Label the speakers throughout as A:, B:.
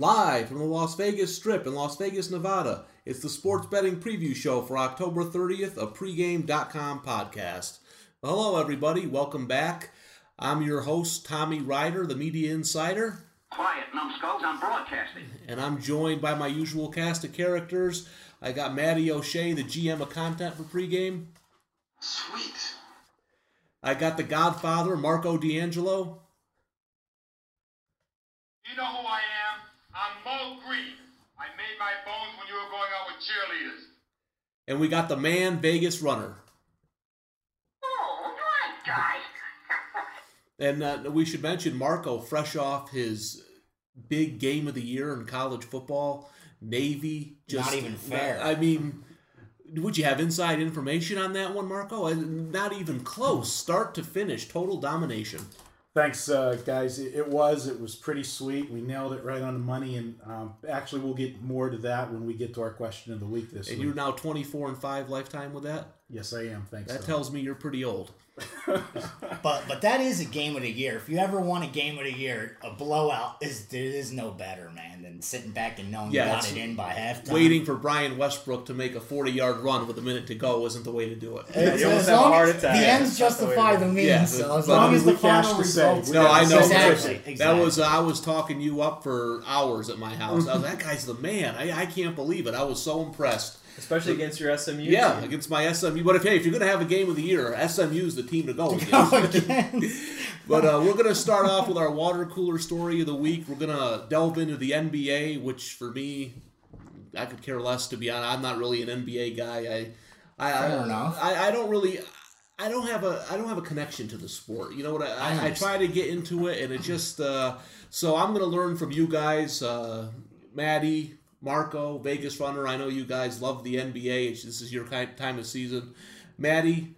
A: Live from the Las Vegas Strip in Las Vegas, Nevada, it's the sports betting preview show for October 30th, a pregame.com podcast. Hello, everybody. Welcome back. I'm your host, Tommy Rider, the media insider,
B: Quiet, numbskulls, I'm broadcasting.
A: and I'm joined by my usual cast of characters. I got Matty O'Shea, the GM of content for pregame.
B: Sweet.
A: I got the Godfather, Marco D'Angelo.
C: You know who I am? I'm Moe Greene. I made my bones when you were going out with cheerleaders.
A: And we got the man, Vegas Runner.
B: Oh, right, guys.
A: And uh, we should mention Marco, fresh off his big game of the year in college football, Navy.
D: Not even fair.
A: I mean, would you have inside information on that one, Marco? Not even close. Start to finish, total domination.
E: Thanks, uh, guys. It, it was. It was pretty sweet. We nailed it right on the money, and um, actually, we'll get more to that when we get to our question of the week this
A: And
E: week.
A: you're now 24 and 5 lifetime with that?
E: yes, I am. Thanks.
A: That
E: Tom.
A: tells me you're pretty old.
D: But but that is a game of the year. If you ever want a game of the year, a blowout is there is no better, man, than sitting back and knowing
A: Yeah,
D: you got
A: it's
D: it in by halftime.
A: Waiting for Brian Westbrook to make a 40 yard run with a minute to go isn't the way to do it.
D: It's-
F: You almost
D: as long as the ends
F: That's the
D: justify the means.
A: Yeah,
D: so as long as the
E: cash
D: final results.
A: No, I know.
D: Exactly.
A: That
D: exactly.
A: was I was talking you up for hours at my house. I was that guy's the man. I, I can't believe it. I was so impressed.
F: Especially against your SMU.
A: Yeah,
F: team.
A: against my SMU. But if hey, if you're gonna have a game of the year, SMU's the team to go against. but uh, we're gonna start off with our water cooler story of the week. We're gonna delve into the NBA, which for me, I could care less to be honest. I'm not really an NBA guy. I, I,
D: Fair
A: I,
D: enough.
A: I, I don't really. I don't have a I don't have a connection to the sport. You know what? I, I, I try to get into it, and it just uh, so I'm gonna learn from you guys, uh, Matty, Marco, Vegas Runner. I know you guys love the NBA. This is your time of season, Matty.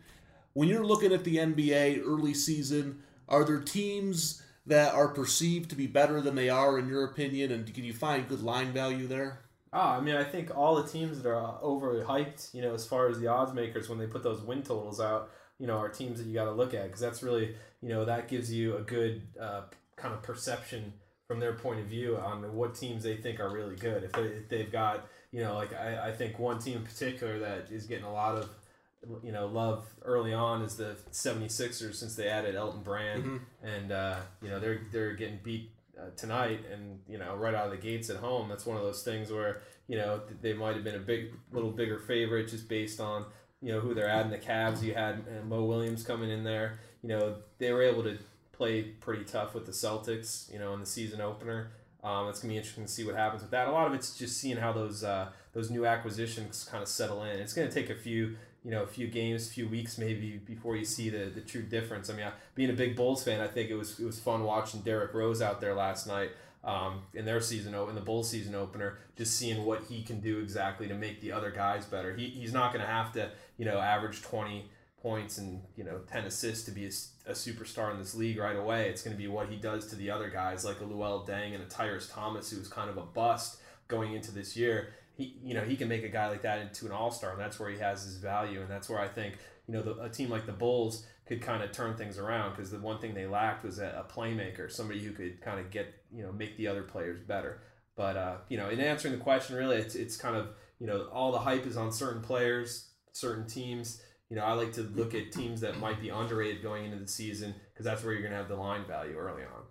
A: When you're looking at the NBA early season, are there teams that are perceived to be better than they are in your opinion, and can you find good line value there?
F: Ah, I mean, I think all the teams that are overhyped, you know, as far as the odds makers, when they put those win totals out, you know, are teams that you got to look at because that's really, you know, that gives you a good uh, kind of perception from their point of view on what teams they think are really good. If, they, if they've got, you know, like I, I think one team in particular that is getting a lot of, you know, love early on is the 76ers since they added Elton Brand. And, uh, you know, they're, they're getting beat uh, tonight and, you know, right out of the gates at home. That's one of those things where, you know, th- they might have been a big, little bigger favorite just based on, you know, who they're adding. The Cavs, you had uh, Mo Williams coming in there. You know, they were able to play pretty tough with the Celtics, you know, in the season opener. Um, it's gonna be interesting to see what happens with that. A lot of it's just seeing how those uh, those new acquisitions kind of settle in. It's gonna take a few you know a few games, a few weeks maybe before you see the, the true difference. I mean, I, being a big Bulls fan, I think it was it was fun watching Derrick Rose out there last night um, in their season in the Bulls season opener, just seeing what he can do exactly to make the other guys better. He, he's not gonna have to you know average twenty points and you know 10 assists to be a, a superstar in this league right away. It's going to be what he does to the other guys like a Luol Deng and a Tyrus Thomas who was kind of a bust going into this year. He you know he can make a guy like that into an all-star and that's where he has his value and that's where I think you know the, a team like the Bulls could kind of turn things around because the one thing they lacked was a, a playmaker, somebody who could kind of get you know make the other players better. But uh, you know, in answering the question, really, it's it's kind of you know all the hype is on certain players, certain teams. You know, I like to look at teams that might be underrated going into the season because that's where you're going to have the line value early on.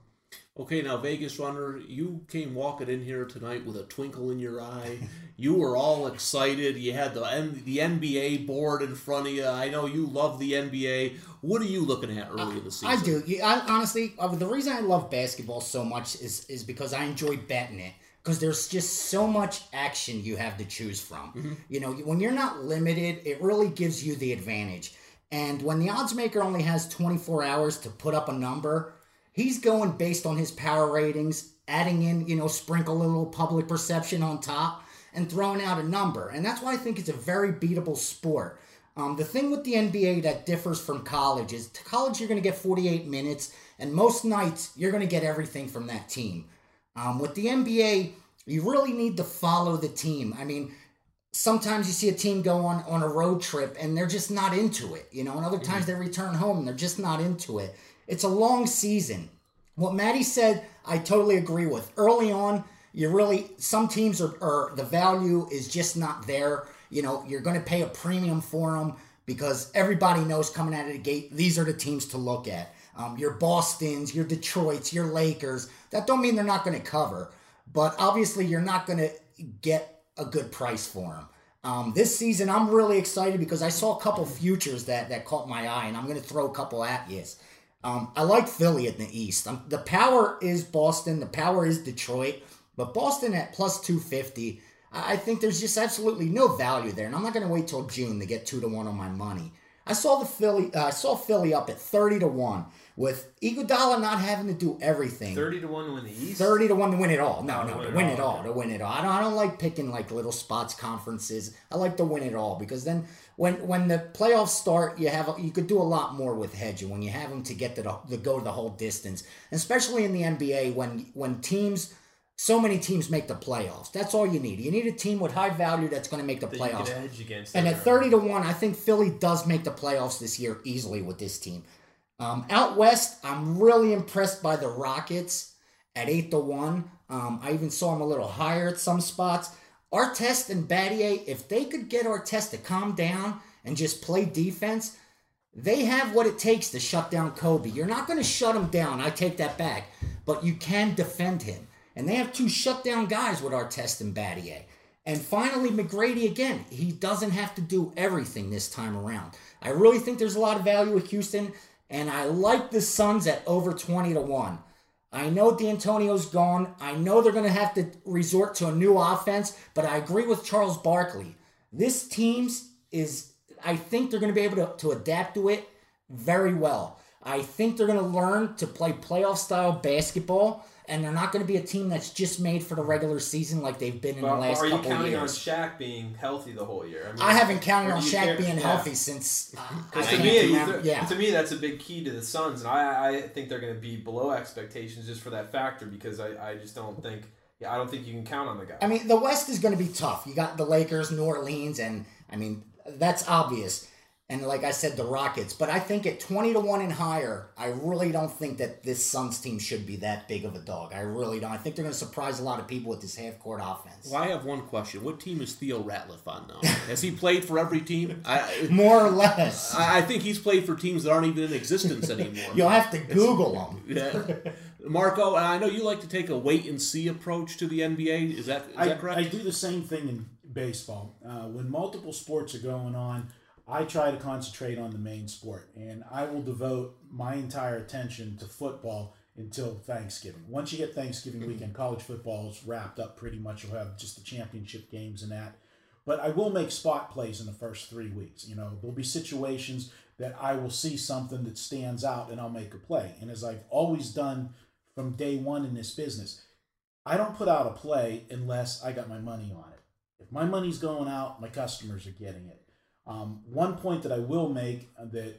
A: Okay, now Vegas Runner, you came walking in here tonight with a twinkle in your eye. You were all excited. You had the N- the NBA board in front of you. I know you love the NBA. What are you looking at early in the season?
D: I do. I, honestly, uh, the reason I love basketball so much is is because I enjoy betting it. Because there's just so much action you have to choose from. You know, when you're not limited, it really gives you the advantage. And when the odds maker only has 24 hours to put up a number, he's going based on his power ratings, adding in, you know, sprinkle a little public perception on top, and throwing out a number. And that's why I think it's a very beatable sport. Um, the thing with the NBA that differs from college is to college you're going to get 48 minutes, and most nights you're going to get everything from that team. Um, with the NBA, you really need to follow the team. I mean, sometimes you see a team go on on a road trip and they're just not into it, you know, and other times they return home and they're just not into it. It's a long season. What Matty said, I totally agree with. Early on, you really some teams are, are the value is just not there. You know, you're going to pay a premium for them because everybody knows coming out of the gate these are the teams to look at. Um, your Boston's, your Detroit's, your Lakers. That don't mean they're not going to cover, but obviously you're not going to get a good price for them. Um, this season, I'm really excited because I saw a couple futures that that caught my eye, and I'm going to throw a couple at you. Um, I like Philly in the East. Um, the power is Boston. The power is Detroit. But Boston at plus 250, I think there's just absolutely no value there. And I'm not going to wait till June to get two to one on my money. I saw the Philly. Uh, I saw Philly up at 30 to one with Iguodala not having to do everything.
F: Thirty to one to win the East.
D: 30 to 1 to win it all. No, no,
F: to win
D: win
F: it all,
D: all. To win it all. I don't, I don't like picking like little spots conferences. I like to win it all because then when when the playoffs start, you have you could do a lot more with hedging when you have them to get to, the, to go the whole distance, especially in the NBA when when teams so many teams make the playoffs. That's all you need. You need a team with high value that's going to make the
F: that
D: playoffs.
F: can edge against.
D: And at 30 to 1, I think Philly does make the playoffs this year easily with this team. Um, out west, I'm really impressed by the Rockets at 8 to 1. Um, I even saw them a little higher at some spots. Artest and Battier, if they could get Artest to calm down and just play defense, they have what it takes to shut down Kobe. You're not going to shut him down. I take that back. But you can defend him. And they have two shutdown guys with Artest and Battier. And finally, McGrady again. He doesn't have to do everything this time around. I really think there's a lot of value with Houston, and I like the Suns at over 20 to 1. I know D'Antonio's gone. I know they're going to have to resort to a new offense, but I agree with Charles Barkley. This team's is, I think they're going to be able to, to adapt to it very well. I think they're going to learn to play playoff style basketball, and they're not going to be a team that's just made for the regular season like they've been in
F: But,
D: the last couple years.
F: are you counting
D: years.
F: on Shaq being healthy the whole year? mean,
D: I haven't counted on
F: do
D: Shaq
F: care-
D: being
F: yeah.
D: healthy since. uh,
F: Because
D: I
F: to me,
D: remember-
F: th-
D: yeah.
F: to me, that's a big key to the Suns, and I, I think they're going to be below expectations just for that factor. Because I, I just don't think, yeah, I don't think you can count on the guy.
D: I mean, the West is going to be tough. You got the Lakers, New Orleans, and I mean that's obvious. And like I said, the Rockets. But I think at twenty to one and higher, I really don't think that this Suns team should be that big of a dog. I really don't. I think they're going to surprise a lot of people with this half court offense.
A: Well, I have one question. What team is Theo Ratliff on now? Has he played for every team? I,
D: More or less,
A: I I think he's played for teams that aren't even in existence anymore.
D: you'll have to Google them.
A: Yeah. Marco, I know you like to take a wait and see approach to the NBA. Is that is
E: I,
A: that correct?
E: I do the same thing in baseball. Uh, when multiple sports are going on, I try to concentrate on the main sport, and I will devote my entire attention to football until Thanksgiving. Once you get Thanksgiving weekend, mm-hmm. college football is wrapped up pretty much. You'll have just the championship games and that. But I will make spot plays in the first three weeks. You know, there'll be situations that I will see something that stands out and I'll make a play. And as I've always done from day one in this business, I don't put out a play unless I got my money on it. If my money's going out, my customers are getting it. Um, one point that I will make uh, that,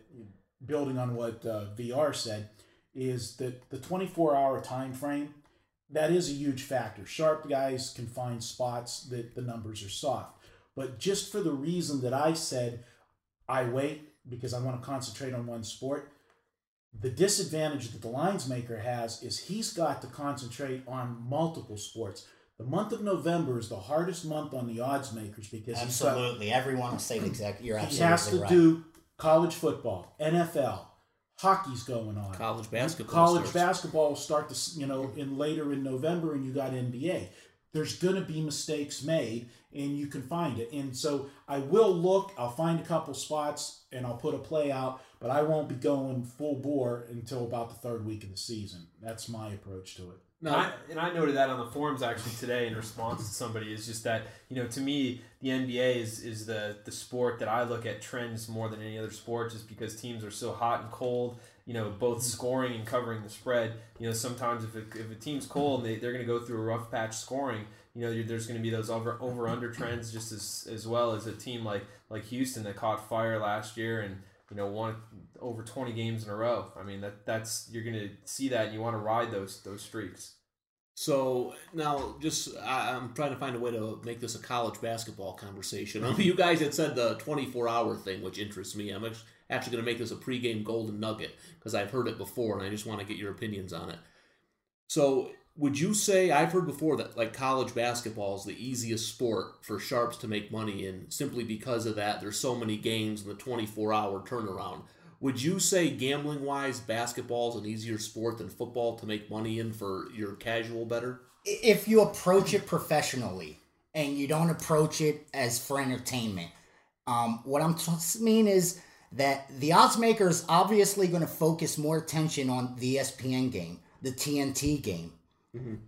E: building on what uh, VR said, is that the 24 hour time frame that is a huge factor. Sharp guys can find spots that the numbers are soft, but just for the reason that I said, I wait because I want to concentrate on one sport. The disadvantage that the lines maker has is he's got to concentrate on multiple sports. The month of November is the hardest month on the odds makers because he's got
D: Absolutely, everyone will say exactly. You're absolutely right.
E: he
D: absolutely
E: has to
D: right.
E: do college football, NFL, hockey's going on.
A: College basketball
E: College
A: starts.
E: basketball will start to you know in later in November, and you got NBA. There's going to be mistakes made, and you can find it. And so I will look. I'll find a couple spots, and I'll put a play out. But I won't be going full bore until about the third week of the season. That's my approach to it.
F: And I, and I noted that on the forums actually today in response to somebody is just that you know to me the NBA is is the the sport that I look at trends more than any other sport just because teams are so hot and cold you know both mm-hmm. scoring and covering the spread. You know sometimes if, a, if a team's cold and they, they're going to go through a rough patch scoring you know you're, there's going to be those over over under trends just as as well as a team like like Houston that caught fire last year and you know won over 20 games in a row. I mean that that's you're going to see that and you want to ride those those streaks
A: So now, just I, I'm trying to find a way to make this a college basketball conversation. You guys had said the 24 hour thing, which interests me. I'm actually going to make this a pregame golden nugget because I've heard it before, and I just want to get your opinions on it. So, would you say I've heard before that like college basketball is the easiest sport for sharps to make money in simply because of that? There's so many games in the 24 hour turnaround. Would you say gambling wise, basketball is an easier sport than football to make money in for your casual better?
D: if you approach it professionally and you don't approach it as for entertainment, um, what I'm t- mean is that the odds maker is obviously going to focus more attention on the ESPN game, the TNT game.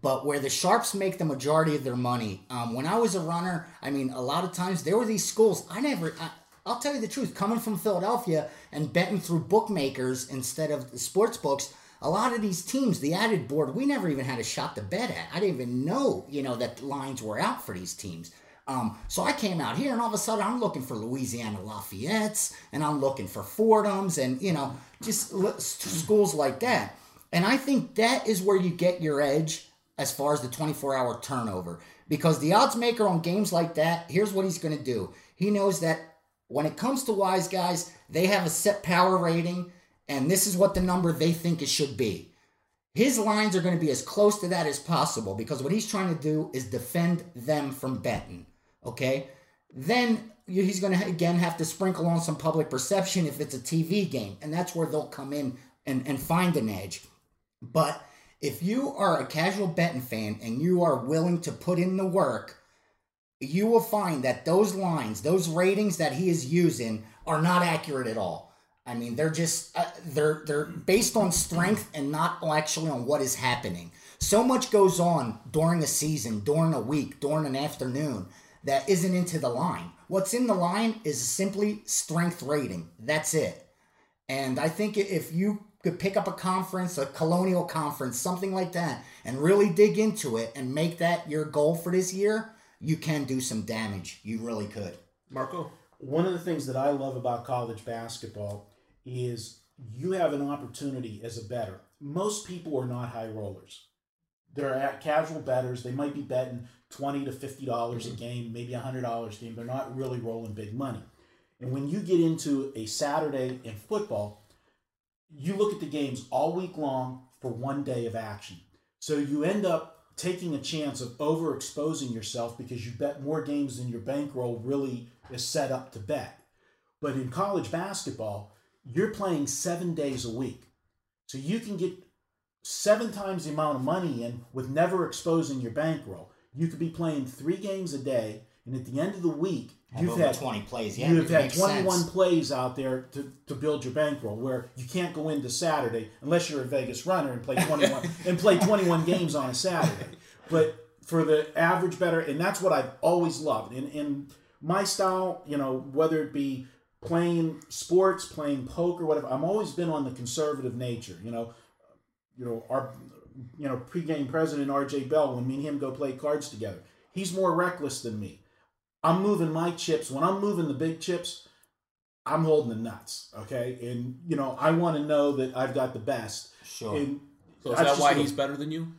D: But where the sharps make the majority of their money, um, when I was a runner, I mean, a lot of times there were these schools. I never, I, I'll tell you the truth, coming from Philadelphia and betting through bookmakers instead of sports books, a lot of these teams, the added board, we never even had a shot to bet at. I didn't even know, you know, that lines were out for these teams. Um, so I came out here and all of a sudden I'm looking for Louisiana Lafayette's and I'm looking for Fordham's and, you know, just schools like that. And I think that is where you get your edge as far as the 24 hour turnover. Because the odds maker on games like that, here's what he's going to do. He knows that when it comes to wise guys, they have a set power rating, and this is what the number they think it should be. His lines are going to be as close to that as possible because what he's trying to do is defend them from betting. Okay? Then he's going to again have to sprinkle on some public perception if it's a TV game, and that's where they'll come in and, and find an edge. But if you are a casual betting fan and you are willing to put in the work, you will find that those lines, those ratings that he is using, are not accurate at all. I mean, they're just uh, they're they're based on strength and not actually on what is happening. So much goes on during a season, during a week, during an afternoon that isn't into the line. What's in the line is simply strength rating. That's it. And I think if you could pick up a conference, a colonial conference, something like that, and really dig into it and make that your goal for this year, you can do some damage. You really could.
A: Marco?
E: One of the things that I love about college basketball is you have an opportunity as a better. Most people are not high rollers. They're at casual betters. They might be betting twenty to fifty dollars a mm-hmm. game, maybe a hundred dollars a game. They're not really rolling big money. And when you get into a Saturday in football, you look at the games all week long for one day of action. So you end up taking a chance of overexposing yourself because you bet more games than your bankroll really is set up to bet. But in college basketball, you're playing seven days a week. So you can get seven times the amount of money in with never exposing your bankroll. You could be playing three games a day, and at the end of the week,
D: Have
E: you've had
D: 20 plays. Yeah,
E: you've had 21
D: sense.
E: plays out there to, to build your bankroll where you can't go into Saturday unless you're a Vegas runner and play 21 and play 21 games on a Saturday. But for the average better, and that's what I've always loved. In in my style, you know, whether it be playing sports, playing poker, whatever, I've always been on the conservative nature. You know, you know our you know pregame president R.J. Bell when me and him go play cards together. He's more reckless than me. I'm moving my chips. When I'm moving the big chips, I'm holding the nuts. Okay, and you know I want to know that I've got the best.
D: Sure.
E: And
A: So is
E: that's
A: that
E: just
A: why
E: the-
A: he's better than you?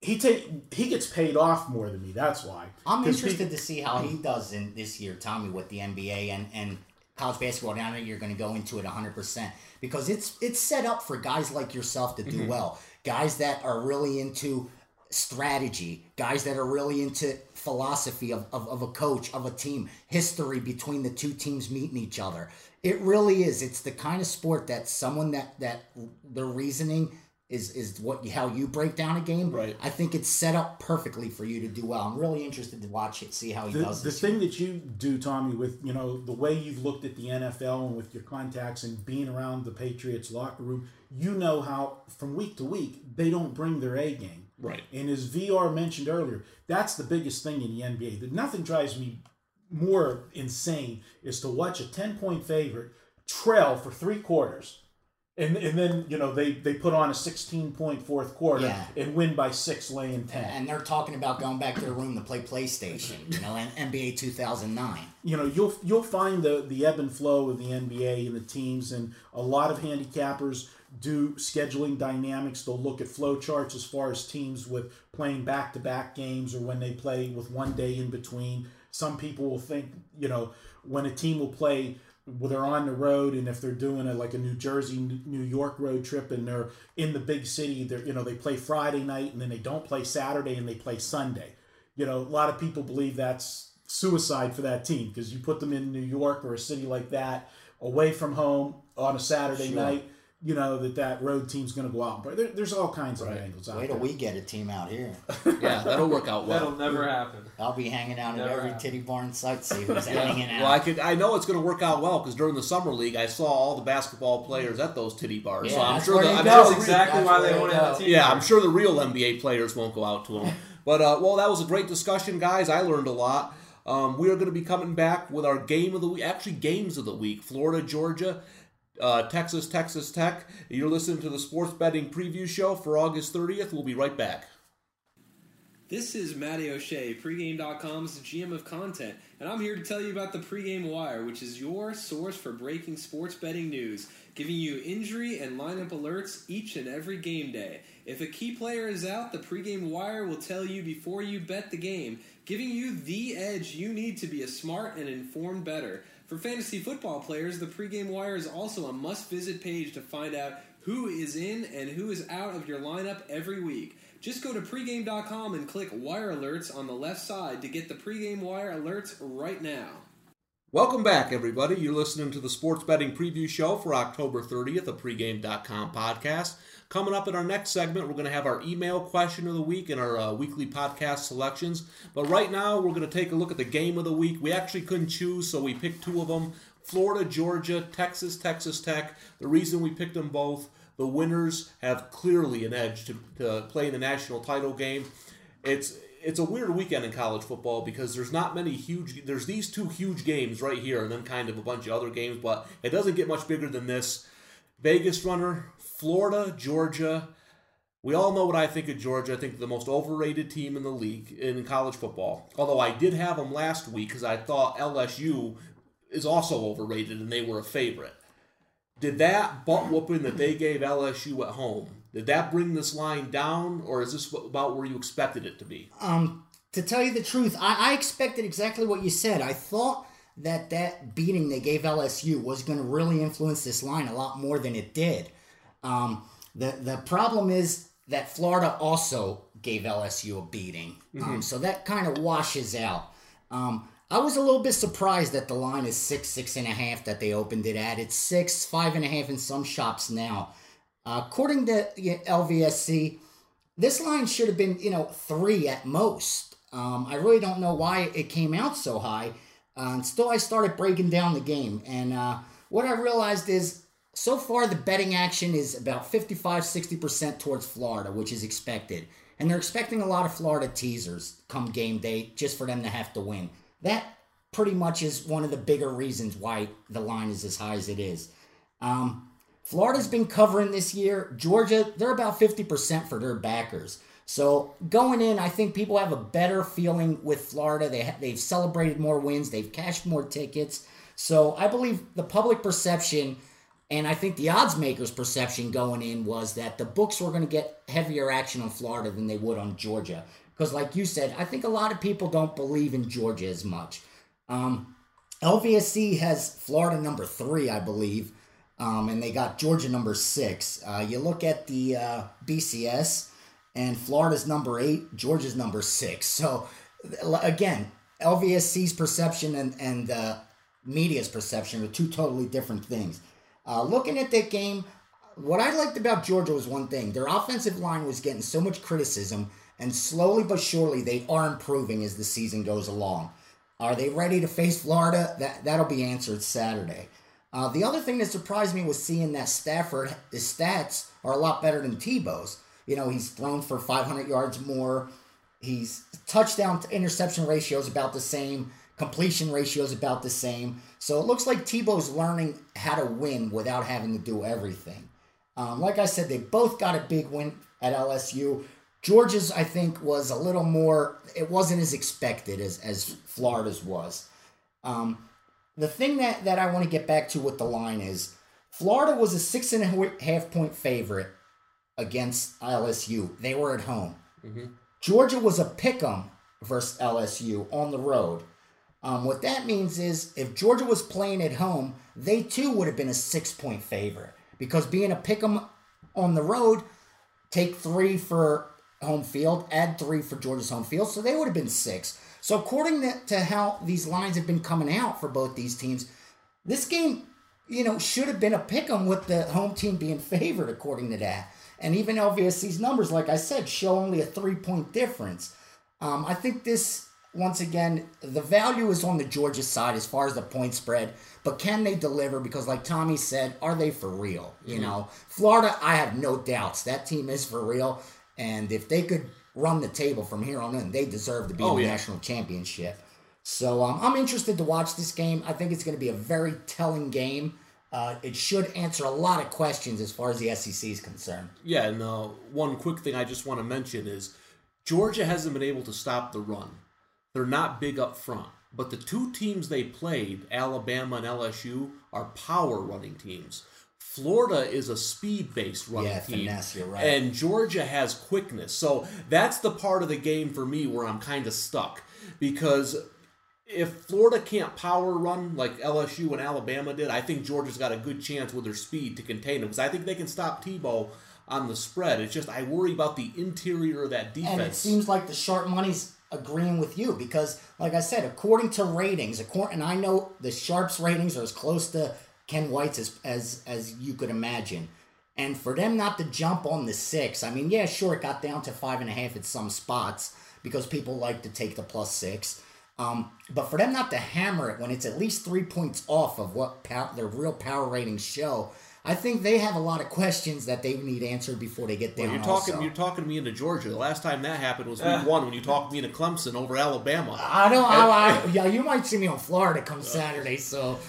E: he take he gets paid off more than me. That's why.
D: I'm interested
E: people-
D: to see how he does in this year, Tommy, with the NBA and, and college basketball. Now that you're going to go into it 100% because it's it's set up for guys like yourself to do mm-hmm. well, guys that are really into strategy, guys that are really into philosophy of, of, of a coach, of a team, history between the two teams meeting each other. It really is. It's the kind of sport that someone that that their reasoning is is what how you break down a game.
A: Right.
D: I think it's set up perfectly for you to do well. I'm really interested to watch it, see how he
E: the,
D: does
E: the
D: this.
E: thing that you do, Tommy, with you know the way you've looked at the NFL and with your contacts and being around the Patriots locker room, you know how from week to week they don't bring their A game.
A: Right.
E: And as VR mentioned earlier, that's the biggest thing in the NBA. That nothing drives me more insane is to watch a ten point favorite trail for three quarters. And, and then you know they, they put on a sixteen point fourth quarter
D: Yeah.
E: and win by six laying ten.
D: and they're talking about going back to their room to play PlayStation, you know, and NBA 2009.
E: you know you'll you'll find the the ebb and flow of the NBA and the teams and a lot of handicappers do scheduling dynamics. They'll look at flow charts as far as teams with playing back to back games or when they play with one day in between. Some people will think, you know, when a team will play when they're on the road and if they're doing a like a New Jersey New York road trip and they're in the big city they're you know they play Friday night and then they don't play Saturday and they play Sunday you know a lot of people believe that's suicide for that team because you put them in New York or a city like that away from home on a Saturday
A: Sure.
E: night you know that that road team's going to go out but there, there's all kinds of angles out
D: Wait till
E: there
D: we get a team out here.
A: Yeah, that'll work out well.
F: That'll never happen.
D: I'll be hanging out at every
F: happened.
D: titty barn site, see who's hanging out.
A: Well, I could. I know it's going to work out well because during the summer league, I saw all the basketball players at those titty bars. so
D: Yeah,
A: I'm
D: that's
A: sure. The, I'm
D: go.
A: sure
F: That's exactly
D: That's
F: why they
D: they
F: wanted
D: go.
F: the team.
A: Yeah, I'm sure the real NBA players won't go out to them. But uh, well, that was a great discussion, guys. I learned a lot. Um, we are going to be coming back with our game of the week, actually games of the week: Florida, Georgia, uh, Texas, Texas Tech. You're listening to the Sports Betting Preview Show for August 30th. We'll be right back.
G: This is Matty O'Shea, pregame.com's GM of content, and I'm here to tell you about the Pregame Wire, which is your source for breaking sports betting news, giving you injury and lineup alerts each and every game day. If a key player is out, the Pregame Wire will tell you before you bet the game, giving you the edge you need to be a smart and informed better. For fantasy football players, the Pregame Wire is also a must visit page to find out who is in and who is out of your lineup every week. Just go to pregame.com and click Wire Alerts on the left side to get the pregame wire alerts right now.
A: Welcome back, everybody. You're listening to the Sports Betting Preview Show for October 30th, a pregame.com podcast. Coming up in our next segment, we're going to have our email question of the week and our uh, weekly podcast selections. But right now, we're going to take a look at the game of the week. We actually couldn't choose, so we picked two of them Florida, Georgia, Texas, Texas Tech. The reason we picked them both, the winners have clearly an edge to, to play in the national title game. It's it's a weird weekend in college football because there's not many huge there's these two huge games right here and then kind of a bunch of other games but it doesn't get much bigger than this vegas runner florida georgia. We all know what i think of georgia. I think the most overrated team in the league in college football. Although i did have them last week because i thought lsu is also overrated and they were a favorite. Did that butt whooping that they gave lsu at home did that bring this line down or is this about where you expected it to be?
D: Um, to tell you the truth, I, I expected exactly what you said. I thought that that beating they gave LSU was going to really influence this line a lot more than it did. Um, the the problem is that Florida also gave LSU a beating, um, so that kind of washes out. Um, I was a little bit surprised that the line is six, six and a half that they opened it at. It's six, five and a half in some shops now. Uh, according to LVSC, this line should have been, you know, three at most. Um, I really don't know why it came out so high. Uh, until I started breaking down the game. And uh, what I realized is so far the betting action is about 55 60% towards Florida, which is expected. And they're expecting a lot of Florida teasers come game day just for them to have to win. That pretty much is one of the bigger reasons why the line is as high as it is. Um, Florida's been covering this year. Georgia, they're about 50% for their backers. So going in, I think people have a better feeling with Florida. They ha- they've celebrated more wins. They've cashed more tickets. So I believe the public perception, and I think the odds makers' perception going in was that the books were going to get heavier action on Florida than they would on Georgia. Because, like you said, I think a lot of people don't believe in Georgia as much. Um, LVSC has Florida number three, I believe, um, and they got Georgia number six. Uh, you look at the uh, BCS, and Florida's number eight, Georgia's number six. So, again, LVSC's perception and, and uh, media's perception are two totally different things. Uh, looking at that game, what I liked about Georgia was one thing. Their offensive line was getting so much criticism, and slowly but surely they are improving as the season goes along. Are they ready to face Florida? That that'll be answered Saturday. Uh, the other thing that surprised me was seeing that Stafford his stats are a lot better than Tebow's. You know, he's thrown for 500 yards more. He's touchdown to interception ratio is about the same. Completion ratio is about the same. So it looks like Tebow's learning how to win without having to do everything. Um, like I said, they both got a big win at LSU. Georgia's, I think, was a little more. It wasn't as expected as as Florida's was. Um, the thing that that I want to get back to with the line is Florida was a six and a half point favorite against LSU. They were at home. Georgia was a pick 'em versus LSU on the road. Um, what that means is if Georgia was playing at home, they too would have been a six point favorite because being a pick 'em on the road, take three for home field, add three for Georgia's home field, so they would have been six. So according to, how these lines have been coming out for both these teams, this game, you know, should have been a pick 'em with the home team being favored according to that. And even LVSC's numbers, like I said, show only a three point difference. Um, I think this, once again, the value is on the Georgia side as far as the point spread, but can they deliver? Because, like Tommy said, are they for real? You know, Florida, I have no doubts that team is for real. And if they could run the table from here on in, they deserve to be
A: Oh,
D: in the
A: yeah.
D: national championship. So um, I'm interested to watch this game. I think it's going to be a very telling game. Uh, it should answer a lot of questions as far as the SEC is concerned.
A: Yeah, and uh, one quick thing I just want to mention is Georgia hasn't been able to stop the run. They're not big up front, but the two teams they played, Alabama and LSU, are power running teams. Florida is a speed based running
D: Yeah,
A: team.
D: finesse, right.
A: And Georgia has quickness. So that's the part of the game for me where I'm kind of stuck. Because if Florida can't power run like LSU and Alabama did, I think Georgia's got a good chance with their speed to contain them. Because I think they can stop Tebow on the spread. It's just I worry about the interior of that defense.
D: And it seems like the sharp money's agreeing with you because, like I said, according to ratings, according, and I know the sharps ratings are as close to Ken White's as as as you could imagine. And for them not to jump on the six, I mean, yeah, sure, it got down to five and a half at some spots because people like to take the plus six. Um, but for them not to hammer it when it's at least three points off of what pow- their real power ratings show, I think they have a lot of questions that they need answered before they get there.
A: Well, you're talking.
D: also.
A: You're talking me into Georgia. The last time that happened was week one when you talked me into Clemson over Alabama.
D: I don't. I, I, yeah, you might see me on Florida come Saturday. So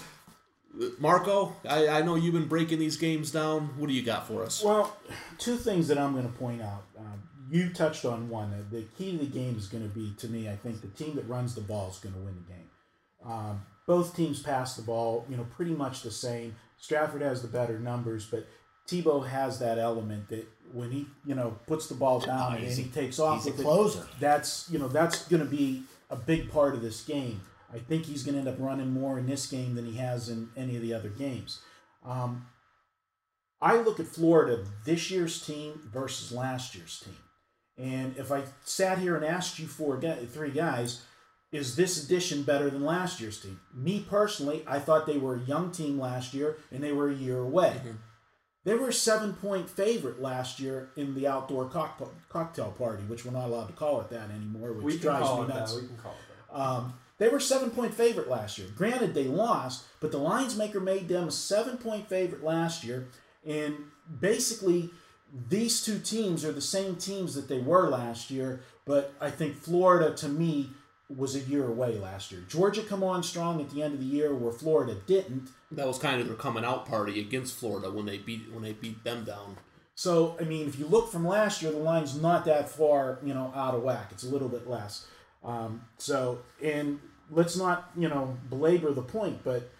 A: Marco, I, I know you've been breaking these games down. What do you got for us?
E: Well, two things that I'm going to point out. Um, you touched on one. The, the key to the game is going to be, to me, I think the team that runs the ball is going to win the game. Um, both teams pass the ball, you know, pretty much the same. Stafford has the better numbers, but Tebow has that element that when he, you know, puts the ball down and he takes off
D: he's a
E: with it,
D: closer.
E: that's you know that's going to be a big part of this game. I think he's going to end up running more in this game than he has in any of the other games. Um, I look at Florida this year's team versus last year's team, and if I sat here and asked you four three guys, is this edition better than last year's team? Me personally, I thought they were a young team last year and they were a year away. They were a seven point favorite last year in the outdoor cock- cocktail party, which we're not allowed to call it that anymore, which
F: We can
E: drives
F: call
E: me
F: it that.
E: nuts.
F: We can call it that.
E: Um, they were seven point favorite last year. Granted, they lost, but the lines maker made them a seven point favorite last year. And basically, these two teams are the same teams that they were last year. But I think Florida, to me, was a year away last year. Georgia come on strong at the end of the year, where Florida didn't.
A: That was kind of their coming out party against Florida when they beat when they beat them down.
E: So, I mean, if you look from last year, the line's not that far, you know, out of whack. It's a little bit less. Um, so, and let's not, you know, belabor the point, but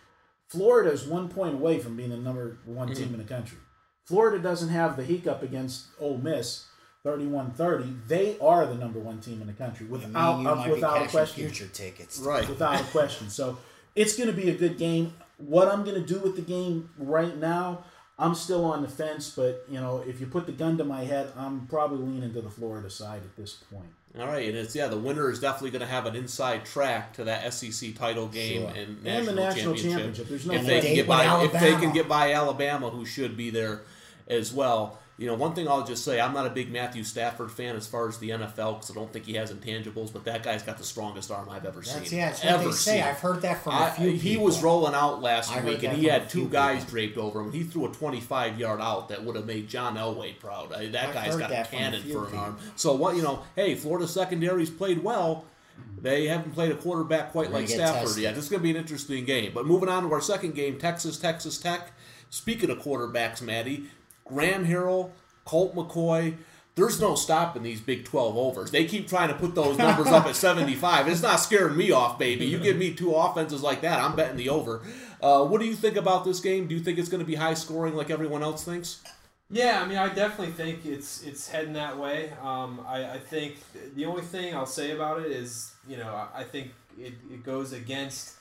E: Florida is one point away from being the number one team in the country. Florida doesn't have the hiccup against Ole Miss, 31-30. They are the number one team in the country without,
D: and you
E: uh,
D: might be
E: without a question
D: future tickets.
A: Right.
E: without a question. So it's going to be a good game. What I'm going to do with the game right now, I'm still on the fence. But you know, if you put the gun to my head, I'm probably leaning to the Florida side at this point.
A: All right, and it's yeah, the winner is definitely going to have an inside track to that SEC title game
E: Sure.
A: and
E: And
A: national,
E: the national
A: championship.
E: championship. There's no
A: if
D: And
A: they can get
D: with
A: by, if they can get by Alabama, who should be there as well. You know, one thing I'll just say, I'm not a big Matthew Stafford fan as far as the NFL because I don't think he has intangibles, but that guy's got the strongest arm I've ever
D: That's
A: seen.
D: yeah, that's what
A: ever
D: they say.
A: seen.
D: I've heard that from
A: I-
D: a few
A: he
D: people.
A: was rolling out last
D: I
A: week, and he had two guys
D: people.
A: draped over him. He threw a 25 yard out that would have made John Elway proud. I, that
D: I've
A: guy's got a
D: that a
A: cannon
D: few
A: for an
D: people.
A: arm. So what you know? Hey, Florida secondary's played well. They haven't played a quarterback quite like Stafford
D: tested.
A: yet. This is going to be an interesting game. But moving on to our second game, Texas Texas Tech. Speaking of quarterbacks, Matty, Graham Harrell, Colt McCoy. there's no stopping these Big 12 overs. They keep trying to put those numbers up at 75. It's not scaring me off, baby. You give me two offenses like that, I'm betting the over. Uh, what do you think about this game? Do you think it's going to be high scoring like everyone else thinks?
F: Yeah, I mean, I definitely think it's it's heading that way. Um, I, I think the only thing I'll say about it is, you know, I, think it, it goes against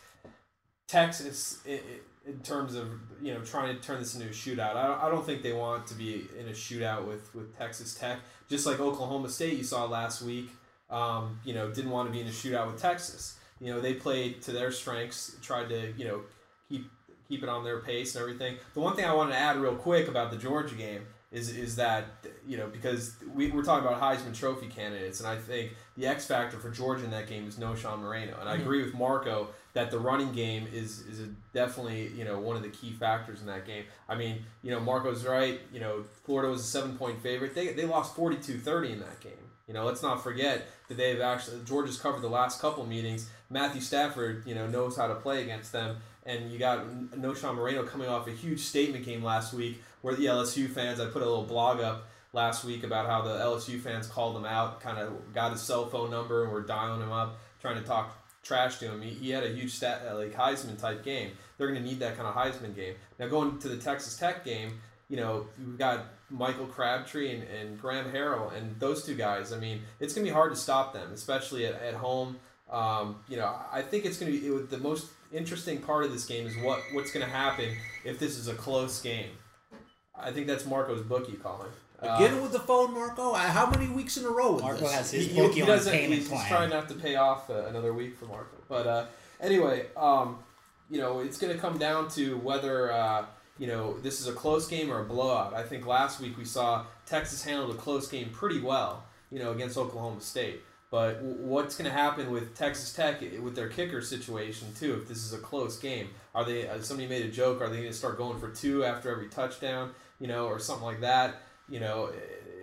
F: Texas i i in terms of you know trying to turn this into a shootout. I don't, I don't think they want to be in a shootout with with Texas Tech. Just like Oklahoma State, you saw last week. Um, you know, didn't want to be in a shootout with Texas. You know, they played to their strengths, tried to you know keep keep it on their pace and everything. The one thing I wanted to add real quick about the Georgia game is is that you know because we, we're talking about Heisman Trophy candidates, and I think the X factor for Georgia in that game is Knowshon Moreno, and I mm-hmm. agree with Marco that the running game is is a definitely you know one of the key factors in that game. I mean you know Marco's right. You know Florida was a seven point favorite. They they lost 42-30 in that game. You know, let's not forget that they've actually Georgia's covered the last couple meetings. Matthew Stafford, you know, knows how to play against them, and you got Knowshon Moreno coming off a huge statement game last week where the LSU fans. I put a little blog up last week about how the LSU fans called him out, kind of got his cell phone number and were dialing him up, trying to talk trash to him. He, he had a huge stat uh, like Heisman type game. They're going to need that kind of Heisman game. Now going to the Texas Tech game, you know, we've got Michael Crabtree and, and Graham Harrell, and those two guys. I mean, it's going to be hard to stop them, especially at, at home. Um, you know, I think it's going to be it, the most interesting part of this game is what what's going to happen if this is a close game. I think that's Marco's bookie calling. Uh,
A: with the phone, Marco. Uh, How many weeks in a row with
D: Marco
A: this?
D: has
F: he,
D: his
F: he-
D: bookie
F: he
D: on
F: doesn't.
D: payment
F: He's,
D: plan.
F: he's trying not to pay off uh, another week for Marco. But uh, anyway, um, you know, it's going to come down to whether uh, you know this is a close game or a blowout. I think last week we saw Texas handled a close game pretty well, you know, against Oklahoma State. But w- what's going to happen with Texas Tech with their kicker situation too? If this is a close game, are they? Uh, somebody made a joke. Are they going to start going for two after every touchdown? You know, or something like that. You know,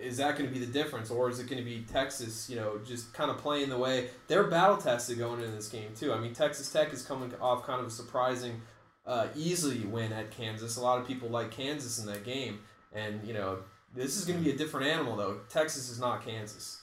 F: is that going to be the difference, or is it going to be Texas? You know, just kind of playing the way they're battle tested going into this game too. I mean, Texas Tech is coming off kind of a surprising, uh, easily win at Kansas. A lot of people like Kansas in that game, and you know, this is going to be a different animal though. Texas is not Kansas.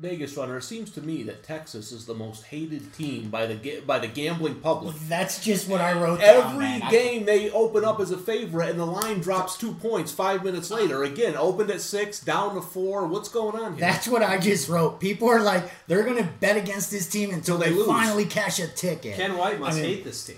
A: Vegas runner. It seems to me that Texas is the most hated team by the ga- by the gambling public.
D: That's just what I wrote down,
A: Every
D: man. I-
A: game they open up as a favorite, and the line drops two points five minutes later. Again, opened at six, down to four. What's going on here?
D: That's what I just wrote. People are like, they're gonna bet against this team until
A: they
D: they,
A: lose.
D: finally cash a ticket.
F: Ken White must
D: I mean,
F: hate this team.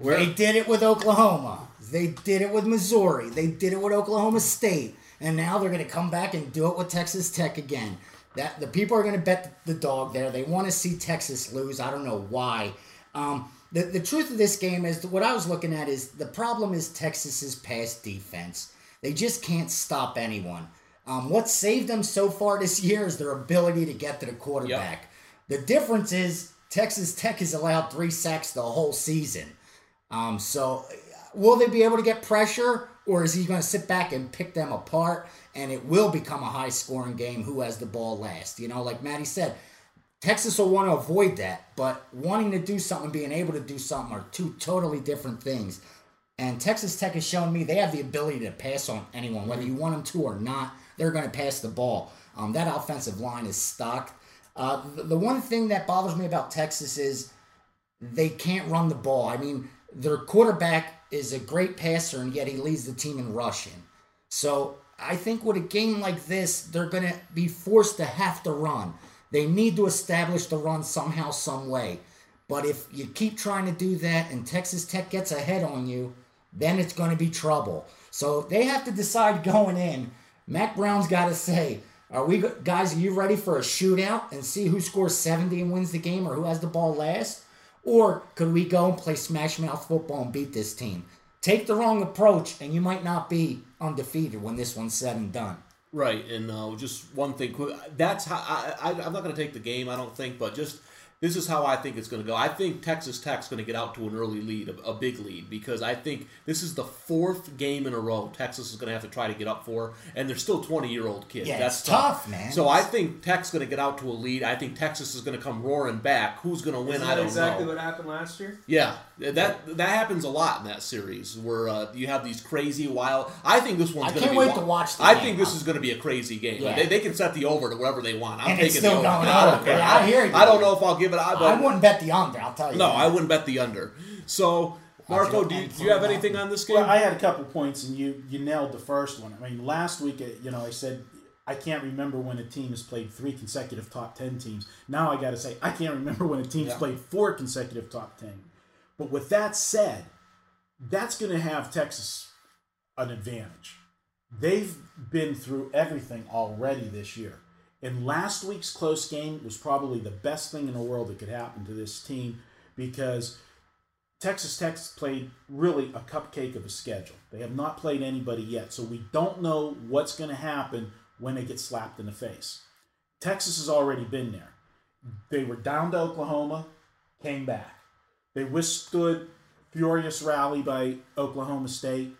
D: They did it with Oklahoma. They did it with Missouri. They did it with Oklahoma State. And now they're going to come back and do it with Texas Tech again. That the people are going to bet the dog there. They want to see Texas lose. I don't know why. Um, the, the truth of this game is what I was looking at is the problem is Texas's pass defense. They just can't stop anyone. Um, what saved them so far this year is their ability to get to the quarterback. The difference is Texas Tech has allowed three sacks the whole season. Um, so, will they be able to get pressure, or is he going to sit back and pick them apart? And it will become a high scoring game. Who has the ball last? You know, like Matty said, Texas will want to avoid that, but wanting to do something, being able to do something are two totally different things. And Texas Tech has shown me they have the ability to pass on anyone, whether you want them to or not. They're going to pass the ball. Um, that offensive line is stocked. Uh, the, the one thing that bothers me about Texas is they can't run the ball. I mean, their quarterback is a great passer, and yet he leads the team in rushing. So I think with a game like this, they're going to be forced to have to run. They need to establish the run somehow, some way. But if you keep trying to do that and Texas Tech gets ahead on you, then it's going to be trouble. So they have to decide going in. Mack Brown's got to say, are we guys? Are you ready for a shootout and see who scores seventy and wins the game, or who has the ball last? Or could we go and play smash mouth football and beat this team? Take the wrong approach, and you might not be undefeated when this one's said and done.
A: Right, and uh, just one thing quick. That's how I, I, I'm not going to take the game. I don't think, but just This is how I think it's going to go. I think Texas Tech's going to get out to an early lead, a, a big lead, because I think this is the fourth game in a row Texas is going to have to try to get up for, and they're still 20 year old kids.
D: Yeah,
A: That's
D: it's tough, man.
A: So I think Tech's going to get out to a lead. I think Texas is going to come roaring back. Who's going to win?
F: Isn't
A: I don't
F: exactly
A: know.
F: Exactly what happened last year?
A: Yeah, that that happens a lot in that series where uh, you have these crazy wild. I think this one's
D: I
A: going to
D: can't
A: be.
D: wait
A: wi-
D: to watch the
A: I
D: game.
A: think this is going to be a crazy game.
D: Yeah.
A: They, they can set the over to wherever they want. I'm
D: And
A: taking
D: it's still
A: the over.
D: going
A: I don't
D: over.
A: care.
D: Yeah, I hear you.
A: I don't know if I'll give it. I,
D: I wouldn't bet the under. I'll tell you.
A: No,
D: that.
A: I wouldn't bet the under. So, Marco, do you, do you have anything on this game?
E: Well, I had a couple points, and you you nailed the first one. I mean, last week, uh, you know, I said I can't remember when a team has played three consecutive top ten teams. Now I got to say I can't remember when a team's
A: Yeah.
E: played four consecutive top ten. But with that said, that's going to have Texas an advantage. They've been through everything already this year. And last week's close game was probably the best thing in the world that could happen to this team because Texas Tech's played really a cupcake of a schedule. They have not played anybody yet, so we don't know what's going to happen when they get slapped in the face. Texas has already been there. They were down to Oklahoma, came back. They withstood furious rally by Oklahoma State.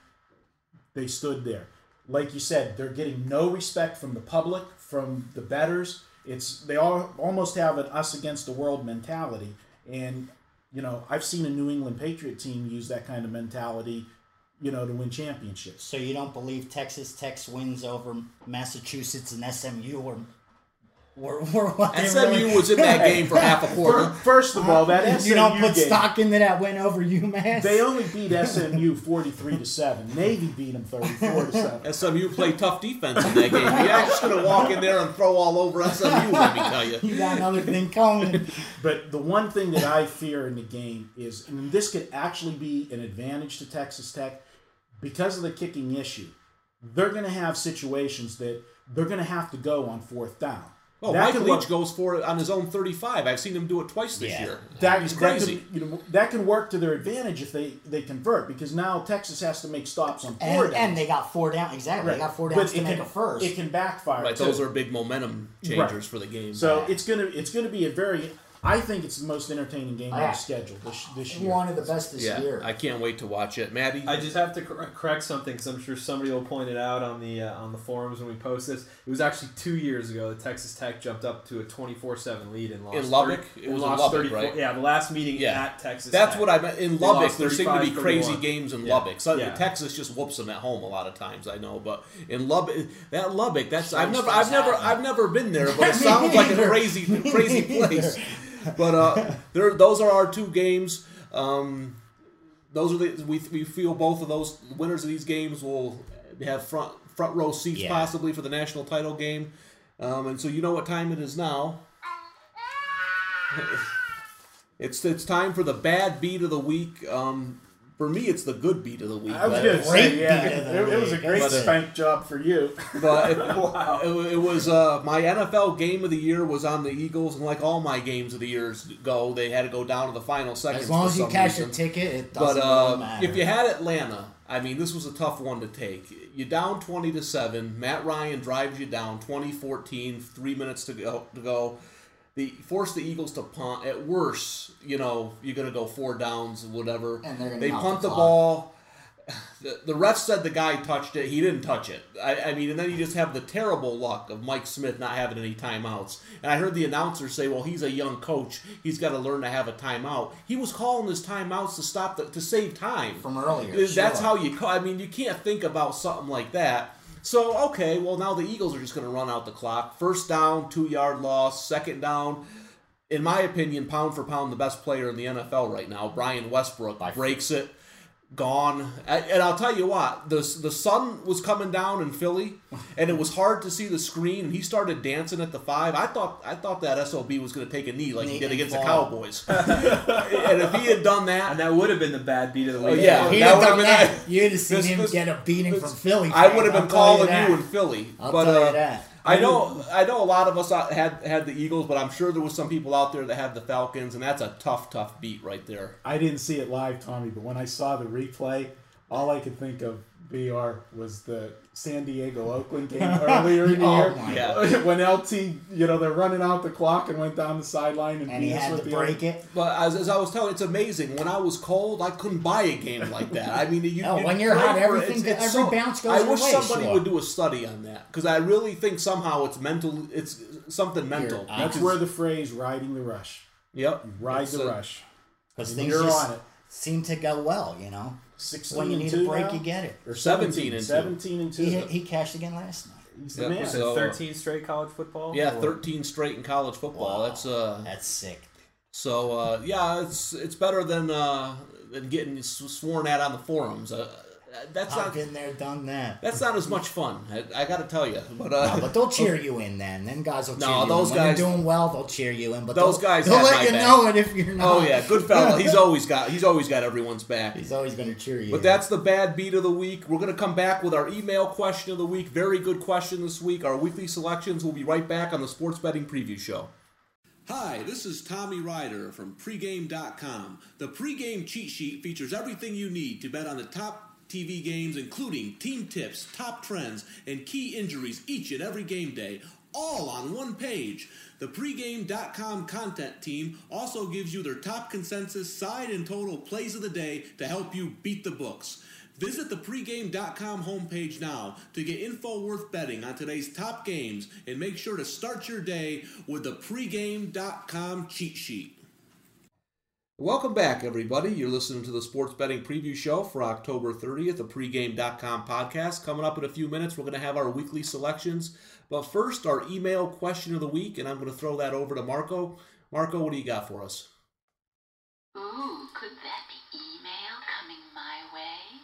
E: They stood there. Like you said, they're getting no respect from the public, from the betters. It's they all almost have an us against the world mentality, and you know I've seen a New England Patriot team use that kind of mentality, you know, to win championships.
D: So you don't believe Texas Tech wins over Massachusetts and SMU or or, or what they
A: SMU
D: really-
A: was in that game for half a quarter.
E: Fir- First of all, that SMU
D: you don't put
E: game,
D: stock into that win over UMass.
E: They only beat SMU forty three to seven. Navy beat them thirty four to seven.
A: SMU played tough defense in that game. You're just going to walk in there and throw all over SMU, let me tell you.
D: you got another thing coming.
E: But the one thing that I fear in the game is, and this could actually be an advantage to Texas Tech, because of the kicking issue. They're going to have situations that they're going to have to go on fourth down.
A: Oh,
E: That
A: Mike
E: could
A: Leach
E: work-
A: goes for it on his own 35. I've seen him do it twice this
D: Yeah.
A: year.
E: That,
A: He's
E: that
A: crazy.
E: can, you know, that can work to their advantage if they, they convert because now Texas has to make stops on four
D: And,
E: downs.
D: and they got four down. Exactly. They got four
E: But
D: downs to
E: it
D: make
E: can,
D: a first.
E: It can backfire.
A: Right,
E: too.
A: those are big momentum changers
E: Right.
A: for the game.
E: So it's gonna it's gonna be a very I think it's the most entertaining game on
D: Yeah.
E: the schedule this this year.
D: one of the best this
A: yeah,
D: year.
A: I can't wait to watch it. Matty,
F: I just have to cor- correct something because I'm sure somebody will point it out on the uh, on the forums when we post this. It was actually two years ago that Texas Tech jumped up to a 24-7 lead and lost
A: In Lubbock?
F: 30
A: It was
F: lost
A: Lubbock,
F: 34
A: right?
F: Yeah, the last meeting
A: Yeah.
F: at Texas.
A: That's
F: Tech.
A: what I meant. In
F: They
A: Lubbock, there seem to be
F: 35-31.
A: crazy games in
F: Yeah.
A: Lubbock. So
F: Yeah.
A: Texas just whoops them at home a lot of times. I know, but in Lubbock, that Lubbock, that's I've never, I've never. I've never been there, but it sounds like a crazy, crazy place. But uh, there, those are our two games. Um, those are the we, we feel both of those winners of these games will have front front row seats
D: Yeah.
A: possibly for the national title game. Um, and so you know what time it is now. It's it's time for the bad beat of the week. Um, for me, it's the good beat of the week.
E: I was gonna say, yeah,
D: beat of the
E: it, it was a great
A: But, uh,
E: spank job for you.
A: but it, it, it was uh, my NFL game of the year was on the Eagles, and like all my games of the years go, they had to go down to the final seconds.
D: as long as you cash
A: reason.
D: your ticket, it
A: But
D: doesn't
A: uh,
D: really matter.
A: if you had Atlanta, I mean, this was a tough one to take. You down twenty to seven. Matt Ryan drives you down 2014, Three minutes to go. To go. The force the Eagles to punt. At worst, you know, you're gonna go four downs, whatever.
D: And they're gonna
A: they punt
D: the
A: the, ball. The, the ref said the guy touched it. He didn't touch it. I, I mean, and then you just have the terrible luck of Mike Smith not having any timeouts. And I heard the announcer say, "Well, he's a young coach. He's got to learn to have a timeout." He was calling his timeouts to stop the, to save time
D: From earlier,
A: That's
D: sure.
A: how you. Call, I mean, you can't think about something like that. So okay, well now the Eagles are just going to run out the clock. First down, two yard loss. Second down. In my opinion, pound for pound, the best player in the NFL right now, Brian Westbrook, breaks it gone. And and I'll tell you what, the the sun was coming down in Philly, and it was hard to see the screen. And he started dancing at the five. I thought I thought that sob was going to take a knee like he did
D: and
A: against the. Cowboys. and if he had done that,
F: and that would have been the bad beat of the week.
A: Oh, yeah.
D: He'd
A: that would've
D: done
A: been
D: that,
A: that.
D: you'd have seen
A: This-
D: him
A: this-
D: get a beating
A: this-
D: from Philly.
A: I would have
D: I'll
A: been calling
D: that.
A: you in Philly.
D: I'll
A: but
D: tell you
A: uh,
D: that.
A: I know I know a lot of us had had the Eagles, but I'm sure there was some people out there that had the Falcons, and that's a tough, tough beat right there.
E: I didn't see it live, Tommy, but when I saw the replay, all I could think of VR was the San Diego Oakland game earlier in the
D: Oh
E: year. when LT, you know, they're running out the clock and went down the sideline and,
D: And he had
E: with
D: to
E: the
D: break it.
A: But as, as I was telling, it's amazing. When I was cold, I couldn't buy a game like that. I mean, you,
D: No,
A: you
D: when you're hot, everything-
A: It's- it's
D: every bounce goes
A: I wish
D: way,
A: somebody
D: sure.
A: would do a study on that because I really think somehow it's mental. It's something mental.
D: I-
E: That's where the phrase "riding the rush."
A: Yep.
E: Ride
A: It's
E: the
A: a-
E: rush.
D: Because things
E: you're
D: just
E: on it.
D: seem to go well, you know.
E: 16
D: When you need a break,
E: now?
D: you get it.
E: Or
A: 17 and two.
E: 17 and 2.
D: He, he cashed again last night.
E: He's the
A: Yeah,
E: man.
A: so-
F: So 13 straight college football.
A: Yeah,
F: Or-
A: 13 straight in college football.
D: Wow.
A: That's uh.
D: That's sick.
A: So uh, yeah, it's it's better than uh than getting sworn at on the forums. Uh, that's
D: I've
A: not
D: been there, done that.
A: that's not as much fun. I, I got to tell you, but uh,
D: No, but they'll cheer you in then. Then guys will cheer
A: No,
D: you
A: those
D: in. When
A: guys-
D: you're doing well, they'll cheer you in. But
A: Those
D: they'll,
A: guys
D: they'll let you
A: back.
D: know it if you're not.
A: oh yeah, good fella. He's always got he's always got everyone's back.
D: He's always going to cheer you.
A: But that's the bad beat of the week. We're going to come back with our email question of the week. Very good question this week. Our weekly selections. We'll be right back on the Sports Betting Preview Show. Hi, this is Tommy Rider from pregame.com. The pregame cheat sheet features everything you need to bet on the top TV games, including team tips, top trends, and key injuries each and every game day, all on one page. The pregame.com content team also gives you their top consensus, side, and total plays of the day to help you beat the books. Visit the pregame.com homepage now to get info worth betting on today's top games and make sure to start your day with the pregame.com cheat sheet. Welcome back, everybody. You're listening to the Sports Betting Preview Show for October 30th, the pregame.com podcast. Coming up in a few minutes, we're going to have our weekly selections. But first, our email question of the week, and I'm going to throw that over to Marco. Marco, what do you got for us?
B: Ooh, could that be email coming my way?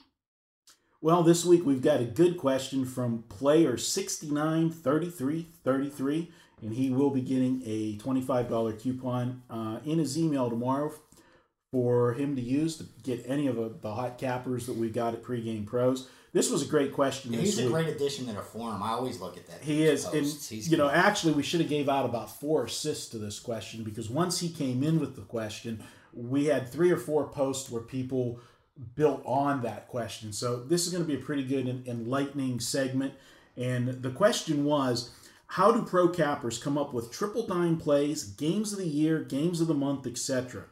E: Well, this week we've got a good question from player 693333, and he will be getting a $25 coupon uh, in his email tomorrow for him to use to get any of the, the hot cappers that we got at Pregame Pros. This was a great question this
D: He's a
E: week.
D: great addition to the forum. I always look at that.
E: He is, and
D: He's
E: you know, actually, we should have gave out about four assists to this question because once he came in with the question, we had three or four posts where people built on that question. So this is going to be a pretty good and enlightening segment. And the question was, how do pro cappers come up with triple dime plays, games of the year, games of the month, etc.?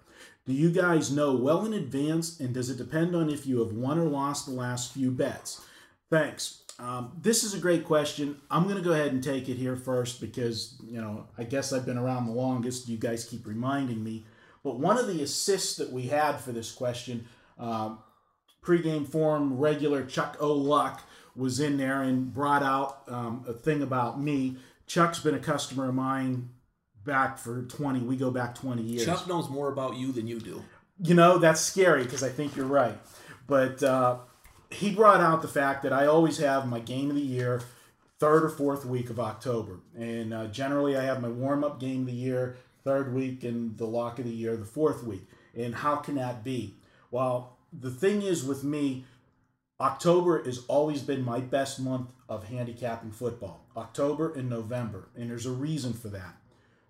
E: Do you guys know well in advance, and does it depend on if you have won or lost the last few bets? Thanks. Um, this is a great question. I'm going to go ahead and take it here first because, you know, I guess I've been around the longest. You guys keep reminding me. But one of the assists that we had for this question, um, pregame forum regular Chuck O'Luck was in there and brought out um, a thing about me. Chuck's been a customer of mine back for 20, we go back 20 years
A: Chuck knows more about you than you do.
E: you know that's scary because I think you're right. But uh, he brought out the fact that I always have my game of the year third or fourth week of October, and uh, generally I have my warm up game of the year third week and the lock of the year the fourth week. And how can that be? Well, the thing is with me, October has always been my best month of handicapping football. October and November, and there's a reason for that.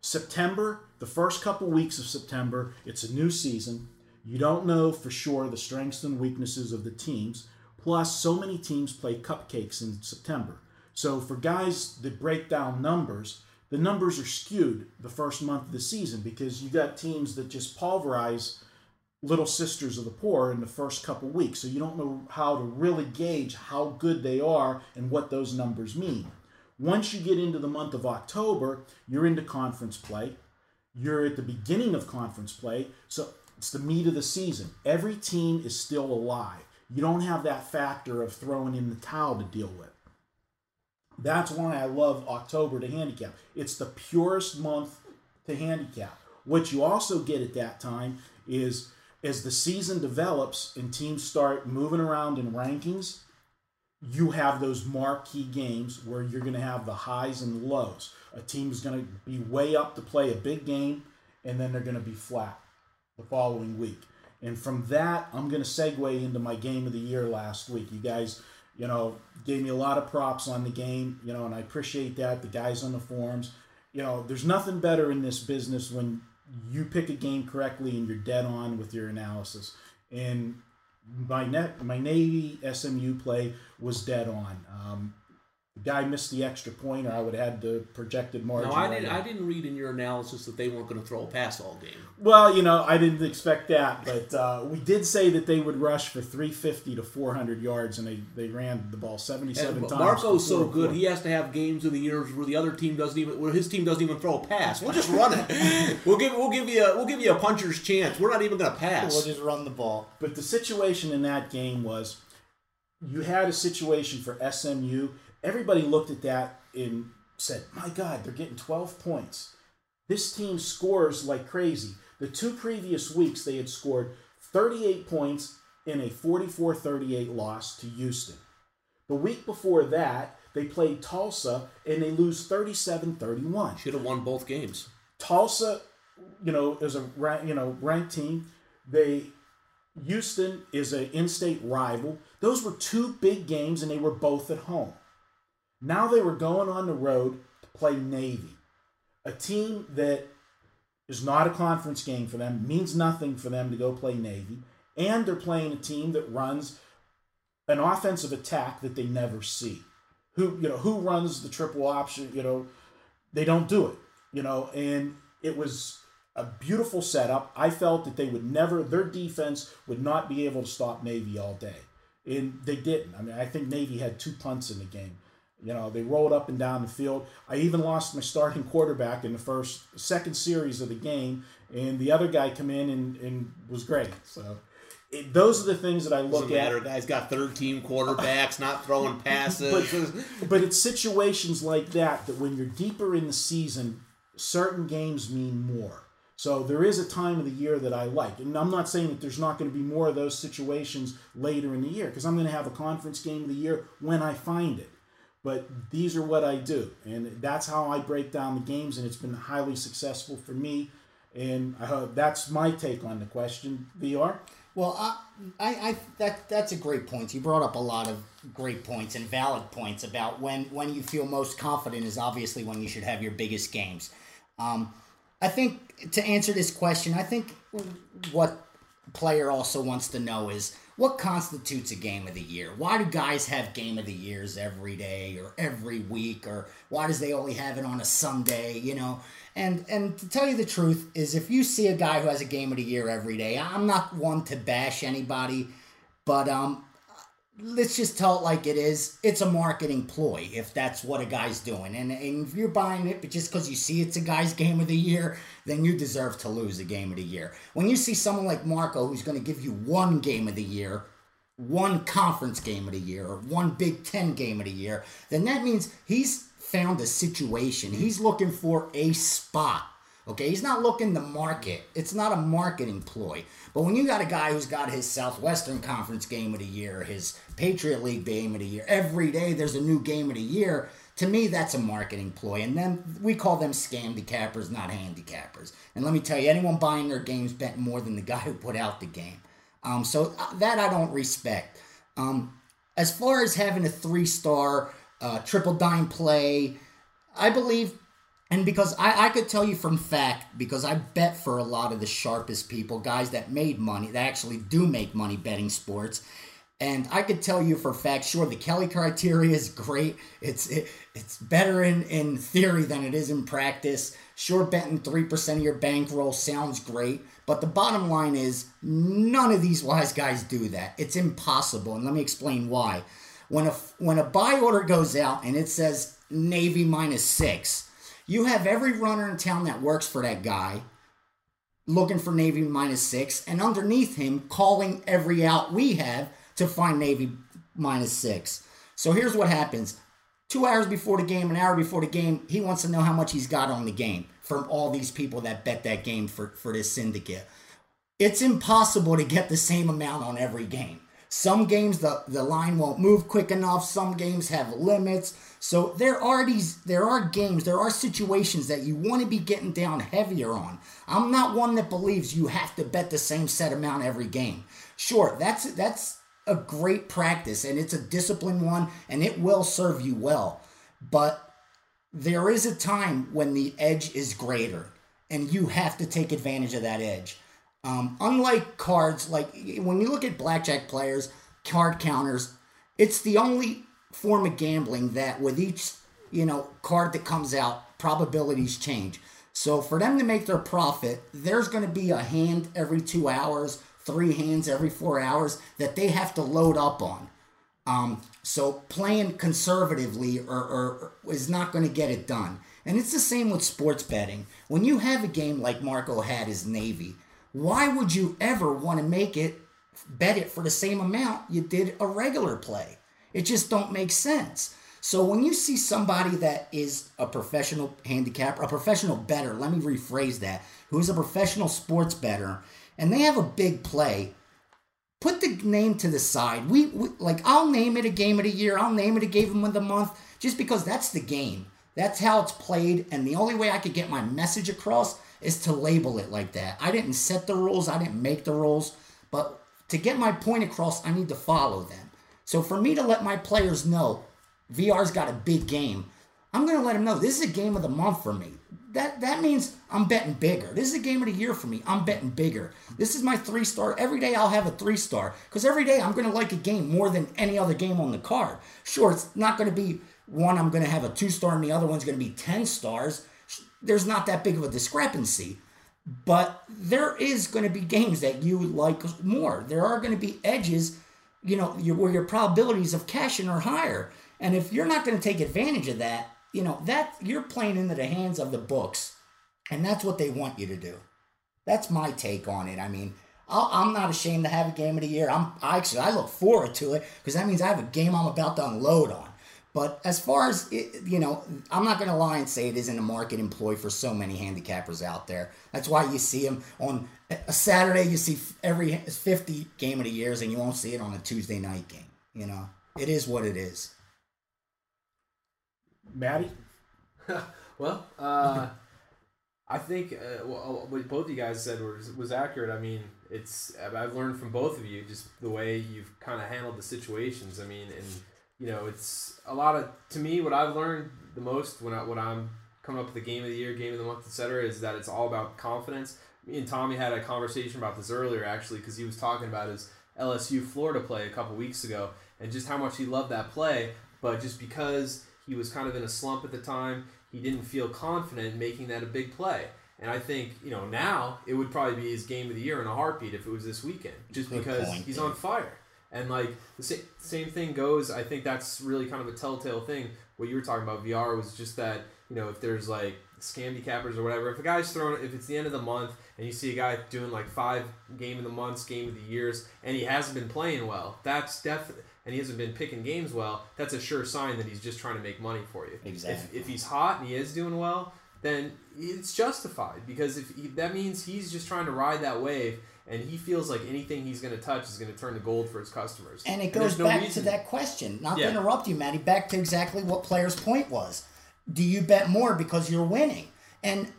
E: September, the first couple weeks of September, it's a new season. You don't know for sure the strengths and weaknesses of the teams. Plus, so many teams play cupcakes in September. So, for guys that break down numbers, the numbers are skewed the first month of the season because you got teams that just pulverize little sisters of the poor in the first couple weeks. So, you don't know how to really gauge how good they are and what those numbers mean. Once you get into the month of October, you're into conference play. You're at the beginning of conference play, so it's the meat of the season. Every team is still alive. You don't have that factor of throwing in the towel to deal with. That's why I love October to handicap. It's the purest month to handicap. What you also get at that time is as the season develops and teams start moving around in rankings, you have those marquee games where you're going to have the highs and lows. A team is going to be way up to play a big game, and then they're going to be flat the following week. And from that, I'm going to segue into my game of the year last week. You guys, you know, gave me a lot of props on the game, you know, and I appreciate that. The guys on the forums, you know, there's nothing better in this business when you pick a game correctly and you're dead on with your analysis. And my net, my Navy SMU play was dead on. Um, the guy missed the extra point, or I would have had the projected margin.
A: No, I didn't. I didn't read in your analysis that they weren't going to throw a pass all game.
E: Well, you know, I didn't expect that, but uh, we did say that they would rush for 350 to 400 yards, and they, they ran the ball 77
A: And
E: times.
A: Marco's
E: for
A: so
E: four-
A: good; he has to have games of the years where the other team doesn't even, where his team doesn't even throw a pass. We'll just run it. we'll give, we'll give you, a, we'll give you a puncher's chance. We're not even going to pass.
D: We'll just run the ball.
E: But the situation in that game was you had a situation for SMU. Everybody looked at that and said, My God, they're getting 12 points. This team scores like crazy. The two previous weeks, they had scored 38 points in a 44 38 loss to Houston. The week before that, they played Tulsa and they lose 37 31.
A: Should have won both games.
E: Tulsa, you know, is a you know ranked team. They Houston is an in-state rival. Those were two big games, and they were both at home. Now they were going on the road to play Navy, a team that is not a conference game for them, means nothing for them to go play Navy, and they're playing a team that runs an offensive attack that they never see. Who you know who runs the triple option? You know, they don't do it. You know, and it was a beautiful setup. I felt that they would never, their defense would not be able to stop Navy all day, and they didn't. I mean, I think Navy had two punts in the game. You know, they rolled up and down the field. I even lost my starting quarterback in the first, second series of the game, and the other guy come in and, and was great. So, it, those are the things that I look at.
A: Guys got third team quarterbacks, not throwing passes.
E: But it's situations like that that when you're deeper in the season, certain games mean more. So there is a time of the year that I like. And I'm not saying that there's not going to be more of those situations later in the year because I'm going to have a conference game of the year when I find it. But these are what I do. And that's how I break down the games. And it's been highly successful for me. And I hope that's my take on the question, VR.
D: Well, I, I, I that that's a great point. You brought up a lot of great points and valid points about when when you feel most confident is obviously when you should have your biggest games. Um, I think to answer this question, I think what player also wants to know is what constitutes a game of the year. Why do guys have game of the years every day or every week, or why does they only have it on a Sunday? You know, and and to tell you the truth is, if you see a guy who has a game of the year every day, I'm not one to bash anybody, but um, let's just tell it like it is. It's a marketing ploy if that's what a guy's doing. And, and if you're buying it but just because you see it's a guy's game of the year, then you deserve to lose a game of the year. When you see someone like Marco who's going to give you one game of the year, one conference game of the year, or one Big Ten game of the year, then that means he's found a situation. He's looking for a spot. Okay, he's not looking to market. It's not a marketing ploy. But when you got a guy who's got his Southwestern Conference game of the year, his Patriot League game of the year, every day there's a new game of the year, to me that's a marketing ploy. And then we call them scam decappers, not handicappers. And let me tell you, anyone buying their games bet more than the guy who put out the game. Um, so uh, that I don't respect. Um, as far as having a three star uh, triple dime play, I believe, and because I, I could tell you from fact, because I bet for a lot of the sharpest people, guys that made money, that actually do make money betting sports. And I could tell you for fact, sure, the Kelly criteria is great. It's it, it's better in, in theory than it is in practice. Sure, betting 3% of your bankroll sounds great. But the bottom line is, none of these wise guys do that. It's impossible. And let me explain why. When a, when a buy order goes out and it says Navy minus six, you have every runner in town that works for that guy looking for Navy minus six, and underneath him calling every out we have to find Navy minus six. So here's what happens. Two hours before the game, an hour before the game, he wants to know how much he's got on the game from all these people that bet that game for, for this syndicate. It's impossible to get the same amount on every game. Some games the, the line won't move quick enough, some games have limits. So there are these there are games, there are situations that you want to be getting down heavier on. I'm not one that believes you have to bet the same set amount every game. Sure, that's that's a great practice and it's a disciplined one and it will serve you well. But there is a time when the edge is greater and you have to take advantage of that edge. Um, unlike cards, like when you look at blackjack players, card counters, it's the only form of gambling that with each you know card that comes out, probabilities change. So for them to make their profit, there's going to be a hand every two hours, three hands every four hours that they have to load up on. Um, so playing conservatively or, or, or is not going to get it done. And it's the same with sports betting. When you have a game like Marco had his Navy, why would you ever want to make it bet it for the same amount you did a regular play? It just don't make sense. So when you see somebody that is a professional handicapper, a professional better, let me rephrase that, who's a professional sports better, and they have a big play, put the name to the side. We, we like I'll name it a game of the year, I'll name it a game of the month, just because that's the game. That's how it's played, and the only way I could get my message across is to label it like that. I didn't set the rules, I didn't make the rules, but to get my point across, I need to follow them. So for me to let my players know VR's got a big game, I'm going to let them know this is a game of the month for me. That that means I'm betting bigger. This is a game of the year for me. I'm betting bigger. This is my three star. Every day I'll have a three star because every day I'm going to like a game more than any other game on the card. Sure, it's not going to be one I'm going to have a two star and the other one's going to be 10 stars. There's not that big of a discrepancy. But there is going to be games that you like more. There are going to be edges, you know, your, where your probabilities of cashing are higher. And if you're not going to take advantage of that, you know, that you're playing into the hands of the books. And that's what they want you to do. That's my take on it. I mean, I'll, I'm not ashamed to have a game of the year. I'm I actually I look forward to it because that means I have a game I'm about to unload on. But as far as it, you know, I'm not going to lie and say it isn't a market employ for so many handicappers out there. That's why you see them on a Saturday. You see every 50 game of the years, and you won't see it on a Tuesday night game. You know, it is what it is.
E: Matty?
F: well, uh, I think uh, well, what both of you guys said was, was accurate. I mean, it's I've learned from both of you just the way you've kind of handled the situations. I mean, and you know, it's a lot of to me what I've learned the most when I when I'm coming up with the game of the year, game of the month, etc. Is that it's all about confidence. Me and Tommy had a conversation about this earlier actually because he was talking about his LSU Florida play a couple weeks ago and just how much he loved that play, but just because he was kind of in a slump at the time, he didn't feel confident making that a big play. And I think, you know, now it would probably be his game of the year in a heartbeat if it was this weekend, just
D: Good
F: because
D: point,
F: he's
D: Dave.
F: on fire. And like the sa- same thing goes, I think that's really kind of a telltale thing. What you were talking about VR was just that, you know, if there's like scammy cappers or whatever, if a guy's throwing, if it's the end of the month and you see a guy doing like five game of the months, game of the years, and he hasn't been playing well, that's definitely, and he hasn't been picking games well, that's a sure sign that he's just trying to make money for you.
D: Exactly.
F: If, if he's hot and he is doing well, then it's justified because if he, that means he's just trying to ride that wave and he feels like anything he's going to touch is going to turn to gold for his customers.
D: And it goes
F: no
D: back to that question. Not
F: Yeah.
D: to interrupt you, Matty, back to exactly what player's point was. Do you bet more because you're winning? And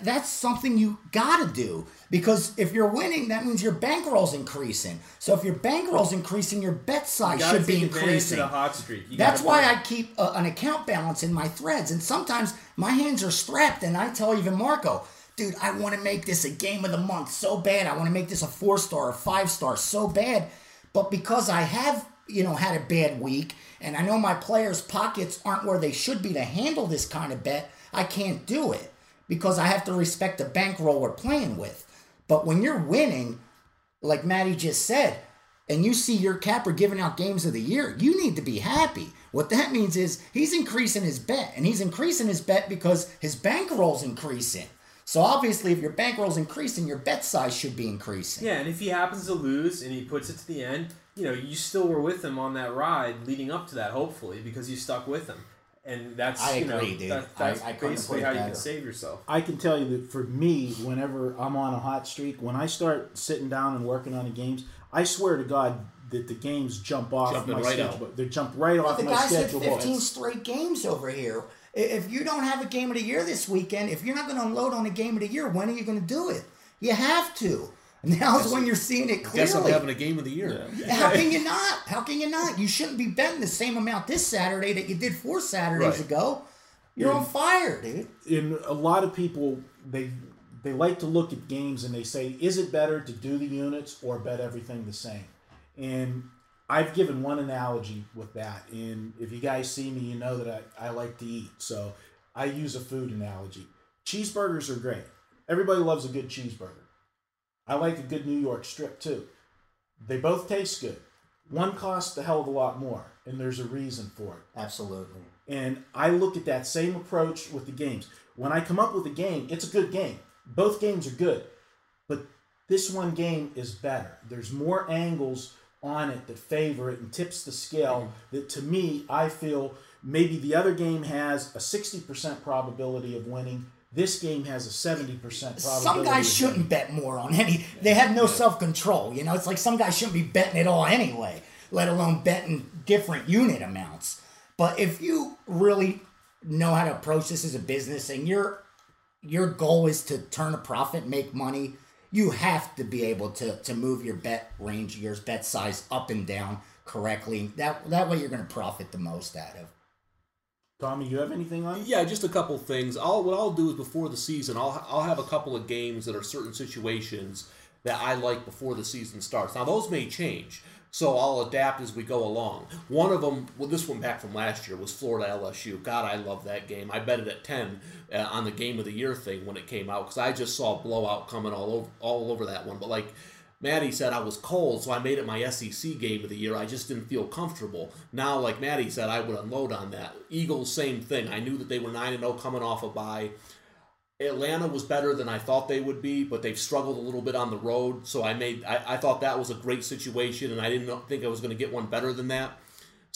D: that's something you gotta do because if you're winning, that means your bankroll's increasing. So if your bankroll's increasing, your bet size
F: You
D: should be
F: take advantage of
D: increasing.
F: the hot streak. You
D: That's why
F: play.
D: I keep a, an account balance in my threads. And sometimes my hands are strapped, and I tell even Marco, dude, I want to make this a game of the month so bad. I want to make this a four star or five star so bad. But because I have, you know, had a bad week, and I know my players' pockets aren't where they should be to handle this kind of bet, I can't do it because I have to respect the bankroll we're playing with. But when you're winning, like Matty just said, and you see your capper giving out games of the year, you need to be happy. What that means is he's increasing his bet, and he's increasing his bet because his bankroll's increasing. So obviously, if your bankroll's increasing, your bet size should be increasing.
F: Yeah, and if he happens to lose and he puts it to the end, you know, you still were with him on that ride leading up to that, hopefully, because you stuck with him. And that's
D: I
F: you know,
D: dude.
F: that- that's
D: I- I
F: basically
D: put it
F: how you can save yourself.
E: I can tell you that for me, whenever I'm on a hot streak, when I start sitting down and working on the games, I swear to God that the games jump off
A: Jumping
E: my
A: right
E: schedule.
A: out.
E: They jump right off
D: The
E: my
D: guys had
E: schedule.
D: 15 straight games over here. I- If you don't have a game of the year this weekend, if you're not going to unload on a game of the year, when are you going to do it? You have to. Now's when you're seeing it
A: Guess I'm
D: clearly.
A: having a game of the year.
D: How can you not? How can you not? You shouldn't be betting the same amount this Saturday that you did four Saturdays
E: Right.
D: ago. You're on fire, dude.
E: and a lot of people they they like to look at games and they say, is it better to do the units or bet everything the same? And I've given one analogy with that. And if you guys see me, you know that I, I like to eat. So I use a food analogy. Cheeseburgers are great. Everybody loves a good cheeseburger. I like a good New York strip too. They both taste good. One costs a hell of a lot more, and there's a reason for it.
D: Absolutely.
E: And I look at that same approach with the games. When I come up with a game, it's a good game. Both games are good. But this one game is better. There's more angles on it that favor it and tips the scale that to me, I feel maybe the other game has a 60% probability of winning. This game has a 70% probability.
D: Some guys shouldn't bet more on any. They have no self control. You know, it's like some guys shouldn't be betting at all anyway, let alone betting different unit amounts. But if you really know how to approach this as a business and your your goal is to turn a profit, make money, you have to be able to to move your bet range, your bet size up and down correctly. That that way you're going to profit the most out of.
E: Tommy, you have anything on?
A: Yeah, just a couple things. I'll what I'll do is before the season, I'll I'll have a couple of games that are certain situations that I like before the season starts. Now those may change, so I'll adapt as we go along. One of them, well, this one back from last year was Florida LSU. God, I love that game. I bet it at ten uh, on the game of the year thing when it came out because I just saw blowout coming all over all over that one. But like Matty said I was cold, so I made it my SEC game of the year. I just didn't feel comfortable. Now, like Matty said, I would unload on that. Eagles, same thing. I knew that they were 9 0 coming off a bye. Atlanta was better than I thought they would be, but they've struggled a little bit on the road. So I made I, I thought that was a great situation, and I didn't think I was going to get one better than that.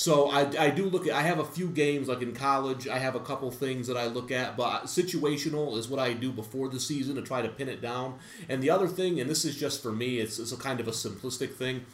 A: So I, I do look at I have a few games like in college I have a couple things that I look at but situational is what I do before the season to try to pin it down and the other thing and this is just for me it's, it's a kind of a simplistic thing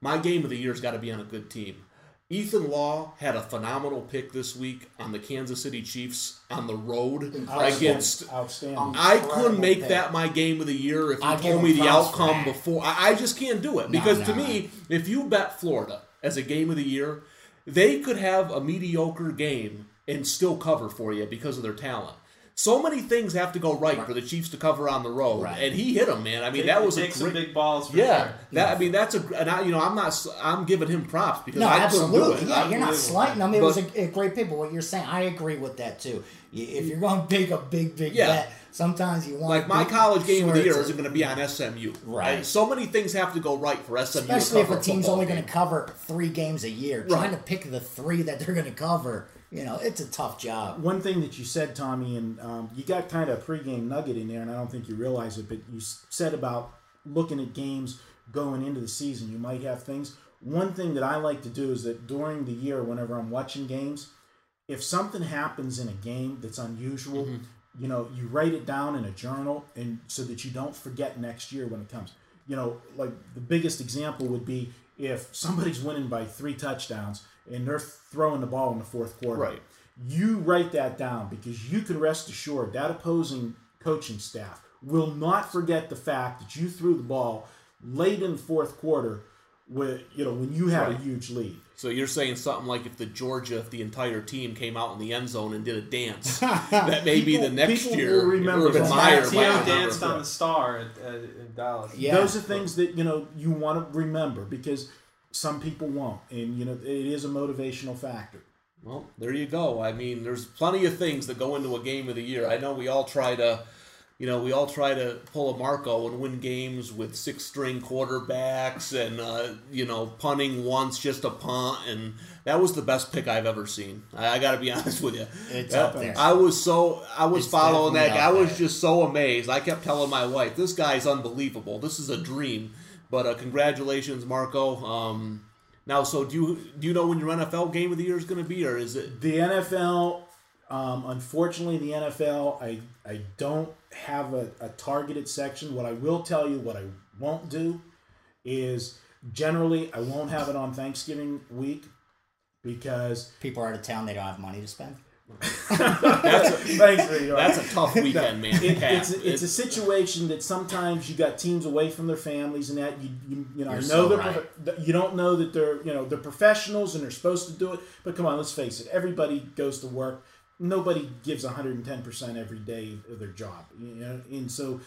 A: my game of the year's got to be on a good team Ethan Law had a phenomenal pick this week on the Kansas City Chiefs on the road against
E: Outstanding.
A: I couldn't make
D: pick.
A: that my game of the year if you
D: I
A: told me the outcome before. I, I just can't do it because to
D: no.
A: me, if you bet Florida as a game of the year, they could have a mediocre game and still cover for you because of their talent. So many things have to go right for the Chiefs to cover on the road,
D: Right.
A: and he hit them, man. I mean,
F: Take-
A: that was a
F: take some
A: great.
F: big balls for
A: yeah,
F: sure.
A: that I mean that's a and I you know I'm not I'm giving him props because
D: No,
A: I couldn't do
D: absolutely.
A: it.
D: Yeah, you're not slighting them. It
A: But-
D: was a, a great pick, but what you're saying, I agree with that too. If you're going to take a big, big
A: Yeah.
D: bet, sometimes you want
A: Like my college game of the year isn't going to be on SMU.
D: Right.
A: So many things have to go right for SMU. to
D: Especially if a team's only going to cover three games a year,
A: Right.
D: trying to pick the three that they're going to cover, you know, it's a tough job.
E: One thing that you said, Tommy, and um, you got kind of a pregame nugget in there, and I don't think you realize it, but you said about looking at games going into the season. You might have things. One thing that I like to do is that during the year, whenever I'm watching games, if something happens in a game that's unusual, you know, you write it down in a journal, and so that you don't forget next year when it comes. You know, like the biggest example would be if somebody's winning by three touchdowns and they're throwing the ball in the fourth quarter.
A: Right.
E: You write that down because you can rest assured that opposing coaching staff will not forget the fact that you threw the ball late in the fourth quarter with you know when you had a huge lead.
A: So you're saying something like if the Georgia, if the entire team came out in the end zone and did a dance, that maybe the next
E: people
A: year
E: will remember
A: Urban
E: that.
A: Meyer
F: Matt
A: might remember.
F: danced on the star at, at, in Dallas.
D: Yeah.
E: Those are things that you know you want to remember because some people won't, and you know it is a motivational factor.
A: Well, there you go. I mean, there's plenty of things that go into a game of the year. I know we all try to, you know, we all try to pull a Marco and win games with six string quarterbacks and, uh, you know, punting once just a punt. And that was the best pick I've ever seen. I, I got to be honest with you.
D: It's
A: That-
D: up there.
A: I was so, I was
D: It's
A: following that. guy. I was
D: there.
A: just so amazed. I kept telling my wife, this guy's unbelievable. This is a dream. But uh, congratulations, Marco. Um, now, so do you do you know when your NFL game of the year is going to be, or is it
E: The NFL, um, unfortunately, the NFL, I I don't have a, a targeted section. What I will tell you, what I won't do, is generally I won't have it on Thanksgiving week because
D: People are out of town, they don't have money to spend.
A: That's a,
E: thanks
A: that's a tough weekend, man.
E: it, it's a, it's a situation that sometimes you got teams away from their families and that you you, you know know
D: so
E: they're
D: right.
E: you don't know that they're you know they're professionals and they're supposed to do it but come on let's face it everybody goes to work nobody gives 110% every day of their job you know and so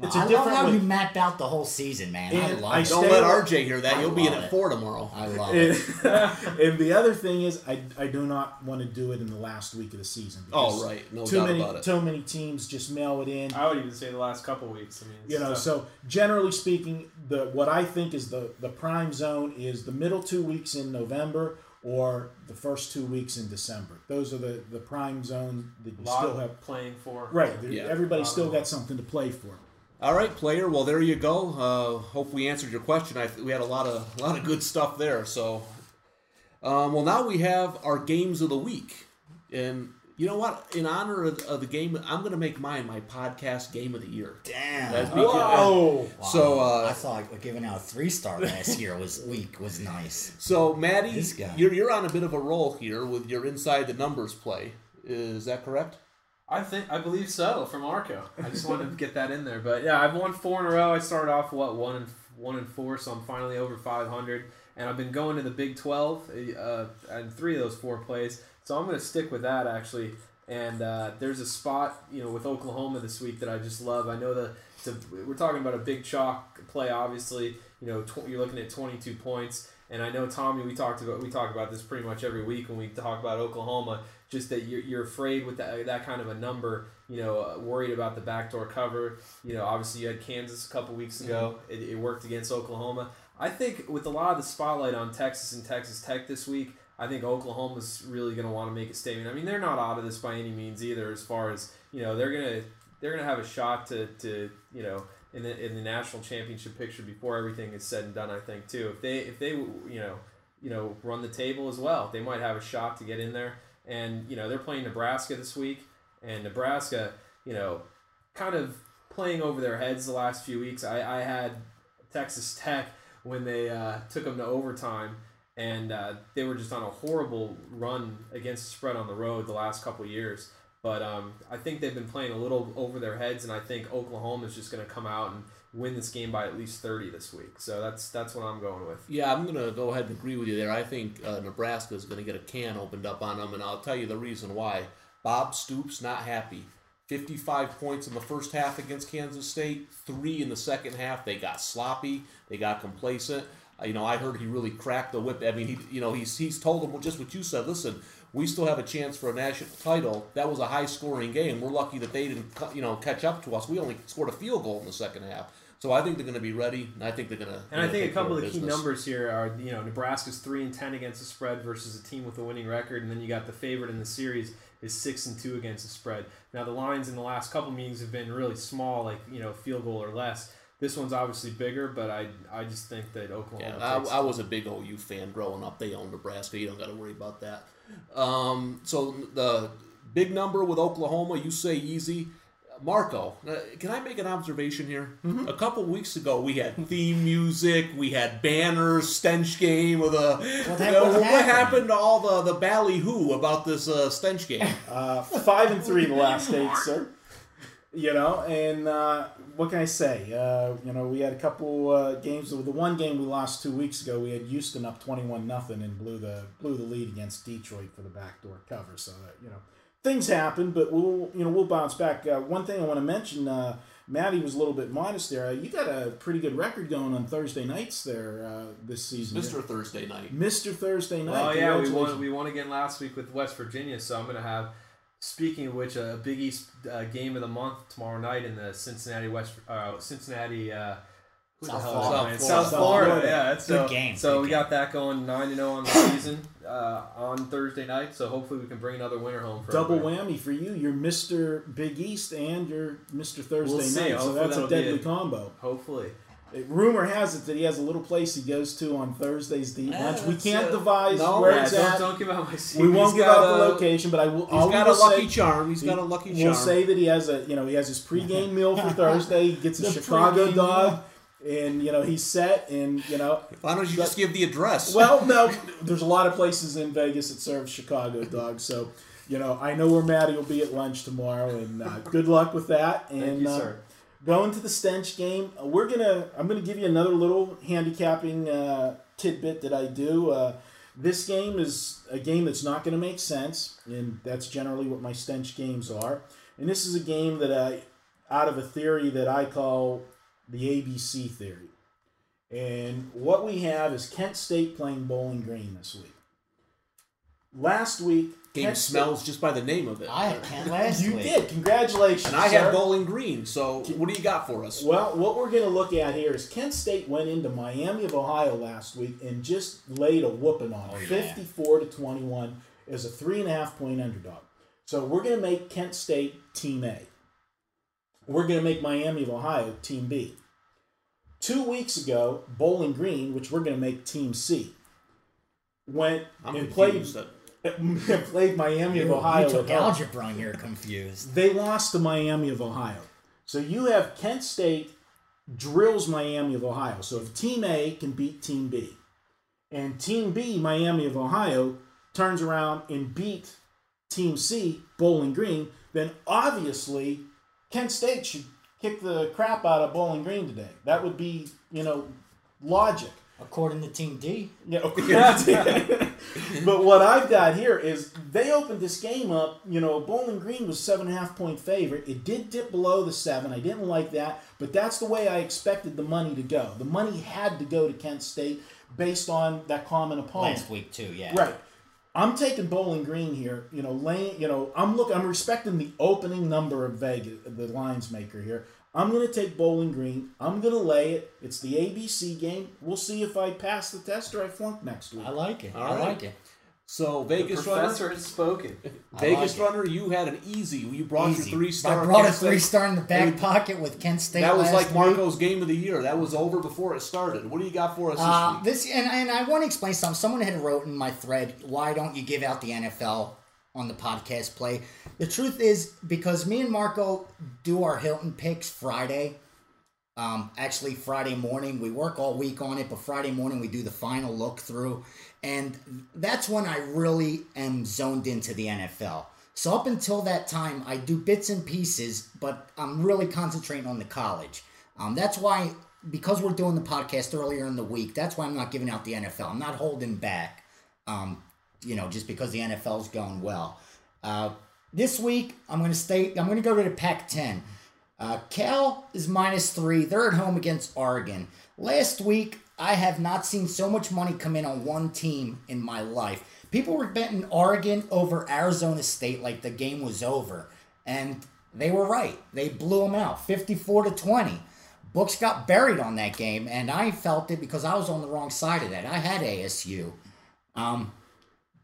E: It's
D: I
E: a
D: love
E: different
D: how
E: way.
D: you mapped out the whole season, man. I
E: And
D: love
E: I
D: it.
A: Don't let RJ hear that.
D: I
A: You'll be in
D: love
A: at
D: it.
A: four tomorrow.
D: I love it.
E: And, and the other thing is, I, I do not want to do it in the last week of the season. Oh, because
A: Oh, right. No
E: too
A: doubt
E: many
A: about it.
E: too many teams just mail it in.
F: I would even say the last couple weeks. I mean,
E: You know,
F: tough.
E: so generally speaking, the what I think is the the prime zone is the middle two weeks in November or the first two weeks in December. Those are the the prime zone that you still have.
F: playing for.
E: Right, there-
A: Yeah.
E: everybody's still got something to play for.
A: All right, player. Well, there you go. Uh, hope we answered your question. I, we had a lot of a lot of good stuff there. So, um, well, now we have our games of the week, and you know what? In honor of, of the game, I'm going to make mine my podcast game of the year.
D: Damn.
A: That's
D: Wow.
A: because-
D: Wow.
A: So, uh,
D: I thought giving out three star last year was weak was nice.
A: So,
D: Matty,
A: you're you're on a bit of a roll here with your inside the numbers play. Is that correct?
F: I think I believe so for Marco. I just wanted to get that in there, but yeah, I've won four in a row. I started off what one and one and four, so I'm finally over 500, and I've been going to the Big 12 uh, and three of those four plays. So I'm going to stick with that actually. And uh, there's a spot you know with Oklahoma this week that I just love. I know the a, we're talking about a big chalk play, obviously. You know tw- you're looking at 22 points. And I know Tommy, we talked about we talk about this pretty much every week when we talk about Oklahoma. Just that you're, you're afraid with that that kind of a number. You know, uh, worried about the backdoor cover. You know, obviously you had Kansas a couple weeks ago. It, it worked against Oklahoma. I think with a lot of the spotlight on Texas and Texas Tech this week, I think Oklahoma's really going to want to make a statement. I mean, they're not out of this by any means either. As far as you know, they're gonna they're gonna have a shot to, to you know in the in the national championship picture before everything is said and done. I think too. If they if they you know you know run the table as well, they might have a shot to get in there. And you know they're playing Nebraska this week, and Nebraska you know kind of playing over their heads the last few weeks. I, I had Texas Tech when they uh, took them to overtime, and uh, they were just on a horrible run against the spread on the road the last couple years. But um, I think they've been playing a little over their heads, and I think Oklahoma is just going to come out and win this game by at least thirty this week. So that's that's what I'm going with.
A: Yeah, I'm gonna go ahead and agree with you there. I think uh, Nebraska is gonna get a can opened up on them, and I'll tell you the reason why. Bob Stoops not happy. 55 points in the first half against Kansas State, three in the second half. They got sloppy, they got complacent. Uh, you know, I heard he really cracked the whip. I mean, he, you know, he's he's told them just what you said. Listen, we still have a chance for a national title. That was a high scoring game. We're lucky that they didn't, you know, catch up to us. We only scored a field goal in the second half. So I think they're going to be ready, and I think they're going to.
F: And I think a couple of the key numbers here are you know Nebraska's three and ten against the spread versus a team with a winning record, and then you got the favorite in the series is six and two against the spread. Now the lines in the last couple meetings have been really small, like you know field goal or less. This one's obviously bigger, but I I just think that Oklahoma.
A: Yeah, I, I was a big OU fan growing up. They own Nebraska. You don't got to worry about that. Um, so the big number with Oklahoma, you say easy. Marco, uh, can I make an observation here? A couple weeks ago, we had theme music, we had banners, stench game with a.
D: What
A: Uh,
D: what happened?
A: happened to all the the ballyhoo about this uh, stench game?
E: Uh, five and three the last eight, sir. You know, and uh, what can I say? Uh, you know, we had a couple uh, games. The one game we lost two weeks ago, we had Houston up twenty-one nothing and blew the blew the lead against Detroit for the backdoor cover. So that you know, things happen, but we'll you know we'll bounce back. Uh, one thing I want to mention, uh, Matty was a little bit modest there. Uh, you got a pretty good record going on Thursday nights there uh, this season,
A: Mr. Thursday night.
E: Mister Thursday night.
F: Oh yeah, we won. We won again last week with West Virginia, so I'm gonna have. Speaking of which, a Big East uh, game of the month tomorrow night in the Cincinnati West uh, Cincinnati. Uh, who the
D: South
F: hell
D: Florida.
A: South
F: South
E: Florida.
F: Florida. Yeah, it's so,
D: Good game,
F: So
D: good
F: we
D: game.
F: got that going nine to zero on the season uh, on Thursday night. So hopefully we can bring another winner home for
E: Double
F: everybody.
E: whammy for you. You're Mr. Big East and you're Mr. Thursday
F: We'll see.
E: night, so
F: Hopefully
E: that's a deadly
F: it.
E: combo.
F: Hopefully.
E: It, rumor has it that he has a little place he goes to on Thursdays to eat
A: Yeah,
E: lunch. We can't
A: uh,
E: devise
A: no,
E: where
F: Yeah,
E: it's
F: don't,
E: at.
F: don't give out my secret.
E: we won't
F: He's
E: give
F: got
E: out the location, but I will.
A: He's
E: all
A: got a lucky
E: say,
A: charm. He's got a lucky charm.
E: We'll say that he has a you know he has his pregame meal for Thursday. He gets a Chicago
D: pregame
E: dog, and you know he's set. And you know,
A: Why don't you just give the address?
E: well, no, there's a lot of places in Vegas that serve Chicago dogs, so. You know, I know where Matty will be at lunch tomorrow, and uh, good luck with that. And
F: Thank you,
E: uh,
F: sir.
E: going to the stench game uh, we're gonna i'm gonna give you another little handicapping uh, tidbit that i do uh, this game is a game that's not going to make sense and that's generally what my stench games are and this is a game that i out of a theory that I call the ABC theory. And what we have is Kent State playing Bowling Green this week. Last week,
A: Game
E: Kent State-
A: smells just by the name of it.
D: I had Kent last
E: You
D: week.
E: did. Congratulations.
A: and I
E: sir.
A: have Bowling Green. So what do you got for us?
E: Well, what we're going to look at here is Kent State went into Miami of Ohio last week and just laid a whooping on
D: Oh,
E: it,
D: yeah.
E: 54 to 21 as a three and a half point underdog. So we're going to make Kent State Team A. We're going to make Miami of Ohio Team B. Two weeks ago, Bowling Green, which we're going to make Team C, went
A: I'm
E: and played,
A: confused.
E: played Miami of Ohio.
D: you took algebra and you're confused.
E: They lost to Miami of Ohio. So you have Kent State drills Miami of Ohio. So if Team A can beat Team B, and Team B, Miami of Ohio, turns around and beat Team C, Bowling Green, then obviously Kent State should kick the crap out of Bowling Green today. That would be, you know, logic.
D: According to Team D,
E: Yeah, okay. but what I've got here is they opened this game up. You know, Bowling Green was seven and a half point favorite. It did dip below the seven. I didn't like that, but that's the way I expected the money to go. The money had to go to Kent State based on that common opponent.
D: last week too. Yeah.
E: Right. I'm taking Bowling Green here. You know, laying. You know, I'm looking. I'm respecting the opening number of Vegas, the lines maker here. I'm going to take Bowling Green. I'm going to lay it. It's the ABC game. We'll see if I pass the test or I flunk next week.
D: I like it.
A: All
D: I
A: right.
D: like it.
A: So
F: The
A: Vegas runner,
F: professor has spoken.
A: Vegas
D: like it.
A: runner, you had an easy. You brought
D: Easy.
A: your three star.
D: I brought a three star in the back pocket with Kent State.
A: That was
D: last
A: like
D: week.
A: Marco's game of the year. That was over before it started. What do you got for us this
D: Uh,
A: week?
D: this and, and I want to explain something. Someone had wrote in my thread, "Why don't you give out the NFL on the podcast play?" The truth is because me and Marco do our Hilton picks Friday. Um, actually, Friday morning we work all week on it, but Friday morning we do the final look through, and that's when I really am zoned into the NFL. So up until that time, I do bits and pieces, but I'm really concentrating on the college. Um, that's why, because we're doing the podcast earlier in the week, that's why I'm not giving out the NFL. I'm not holding back, um, you know, just because the NFL's going well. Uh, this week, I'm going to stay. I'm going to go to the Pac-10. Uh, Cal is minus three. They're at home against Oregon. Last week, I have not seen so much money come in on one team in my life. People were betting Oregon over Arizona State like the game was over, and they were right. They blew them out, 54 to 20. Books got buried on that game, and I felt it because I was on the wrong side of that. I had ASU. Um,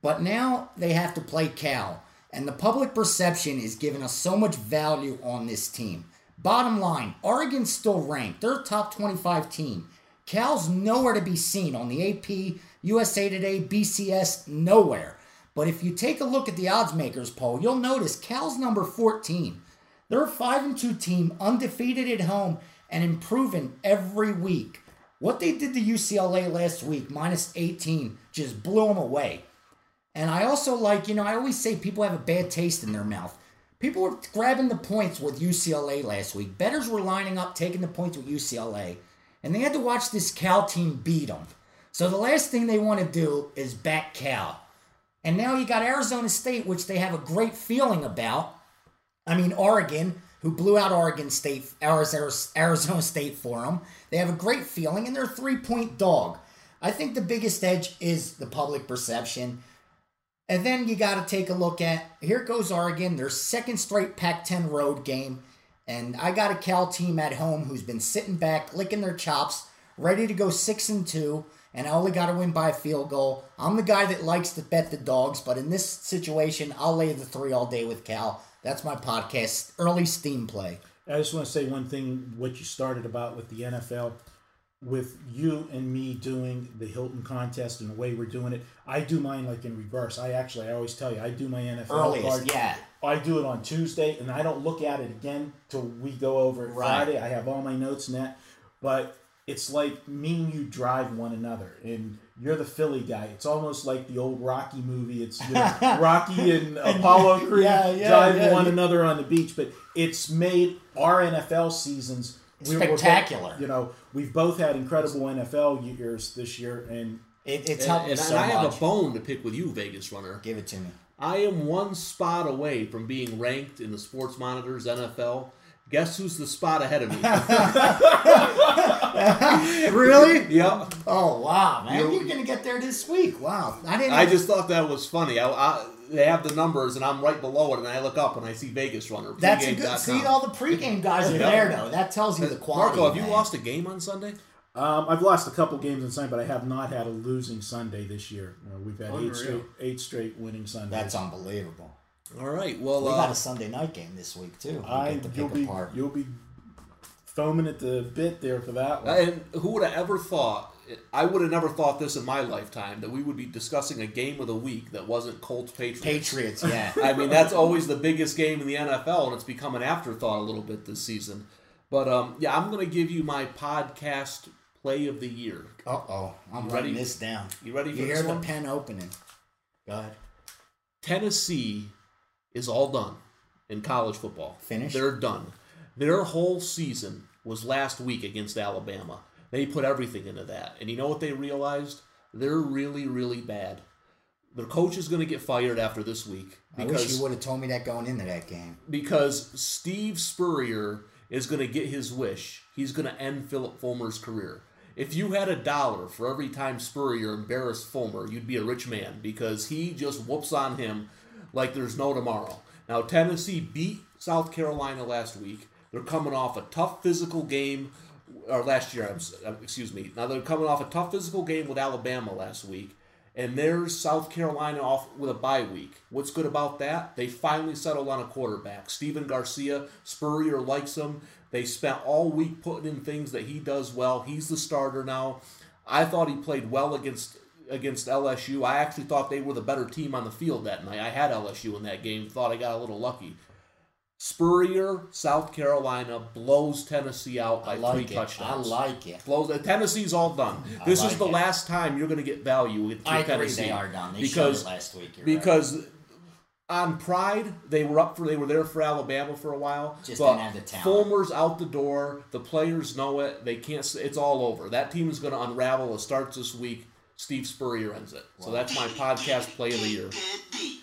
D: but now they have to play Cal, and the public perception is giving us so much value on this team. Bottom line, Oregon's still ranked. They're a top 25 team. Cal's nowhere to be seen on the AP, USA Today, BCS, nowhere. But if you take a look at the odds makers poll, you'll notice Cal's number 14. They're a 5 and 2 team, undefeated at home, and improving every week. What they did to UCLA last week, minus 18, just blew them away. And I also like, you know, I always say people have a bad taste in their mouth. People were grabbing the points with UCLA last week. Betters were lining up, taking the points with UCLA. And they had to watch this Cal team beat them. So the last thing they want to do is back Cal. And now you got Arizona State, which they have a great feeling about. I mean, Oregon, who blew out Oregon State, Arizona State for them. They have a great feeling, and they're a three point dog. I think the biggest edge is the public perception. And then you got to take a look at here goes Oregon, their second straight Pac 10 road game. And I got a Cal team at home who's been sitting back, licking their chops, ready to go 6 and 2. And I only got to win by a field goal. I'm the guy that likes to bet the dogs, but in this situation, I'll lay the three all day with Cal. That's my podcast, early steam play.
E: I just want to say one thing what you started about with the NFL, with you and me doing the Hilton contest and the way we're doing it. I do mine like in reverse. I actually, I always tell you, I do my NFL
D: Earliest,
E: card.
D: yeah.
E: I do it on Tuesday and I don't look at it again till we go over it
D: Right.
E: Friday. I have all my notes and that. But it's like me and you drive one another and you're the Philly guy. It's almost like the old Rocky movie. It's you know, Rocky and Apollo Creed
D: Yeah, yeah,
E: driving
D: yeah.
E: one another on the beach. But it's made our NFL seasons we're- we're both-
D: Spectacular.
E: you know, we've both had incredible NFL years this year, and
D: It, it's helped me
A: and
D: so
A: I have
D: much.
A: a bone to pick with you, Vegas runner.
D: Give it to me.
A: I am one spot away from being ranked in the Sports Monitor's NFL Guess who's the spot ahead of me?
D: really?
A: yep.
D: Oh wow, man!
A: You're-
D: You're, gonna get there this week. Wow, I didn't.
A: I just thought that was funny. I, I, they have the numbers, and I'm right below it, and I look up and I see Vegas Runner.
D: That's a good. See, all the pregame guys are there though. That tells you the quality.
A: Marco, have you lost a game on Sunday?
E: Um, I've lost a couple games on Sunday, but I have not had a losing Sunday this year. You know, we've had
F: Unreal.
E: eight straight, eight straight winning Sundays.
D: That's unbelievable.
A: All right. Well,
D: We
A: uh,
D: got a Sunday night game this week too. We
E: I
D: get to
E: you'll be
D: apart.
E: you'll be foaming at the bit there for that one.
A: and who would have ever thought? I would have never thought this in my lifetime that we would be discussing a game of the week that wasn't Colts Patriots.
D: Patriots, yeah.
A: I mean, that's always the biggest game in the NFL, and it's become an afterthought a little bit this season. But um, yeah, I'm going to give you my podcast play of the year.
D: Uh oh, I'm
A: You ready?
D: this down.
A: You ready for
D: You
A: this
D: hear the
A: one?
D: pen opening. Go ahead.
A: Tennessee is all done in college football.
D: Finished?
A: They're done. Their whole season was last week against Alabama. They put everything into that. And you know what they realized? They're really, really bad. Their coach is going to get fired after this week
D: I wish
A: because
D: you would have told me that going into that game.
A: because Steve Spurrier is going to get his wish. He's going to end Philip Fulmer's career. If you had a dollar for every time Spurrier embarrassed Fulmer, you'd be a rich man because he just whoops on him like there's no tomorrow. Now, Tennessee beat South Carolina last week. They're coming off a tough physical game, or last year, uh, excuse me. Now, they're coming off a tough physical game with Alabama last week. And there's South Carolina off with a bye week. What's good about that? They finally settled on a quarterback. Stephen Garcia, Spurrier likes him. They spent all week putting in things that he does well. He's the starter now. I thought he played well against against LSU. I actually thought they were the better team on the field that night. I had LSU in that game. Thought I got a little lucky. Spurrier, South Carolina blows Tennessee out by
D: I like
A: three
D: it.
A: touchdowns.
D: I like it.
A: Blows. Uh, Tennessee's all done. This is the
D: it.
A: last time you're going to get value with
D: I agree
A: Tennessee.
D: they are done. They
A: because
D: showed it last week. You're right.
A: Because on pride they were up for they were there for Alabama for a while.
D: Just
A: but
D: didn't have the talent.
A: Fulmer's out the door. The players know it. They can't. s- It's all over. That team is going to unravel. It starts this week. Steve Spurrier ends it. So that's my podcast play of the year.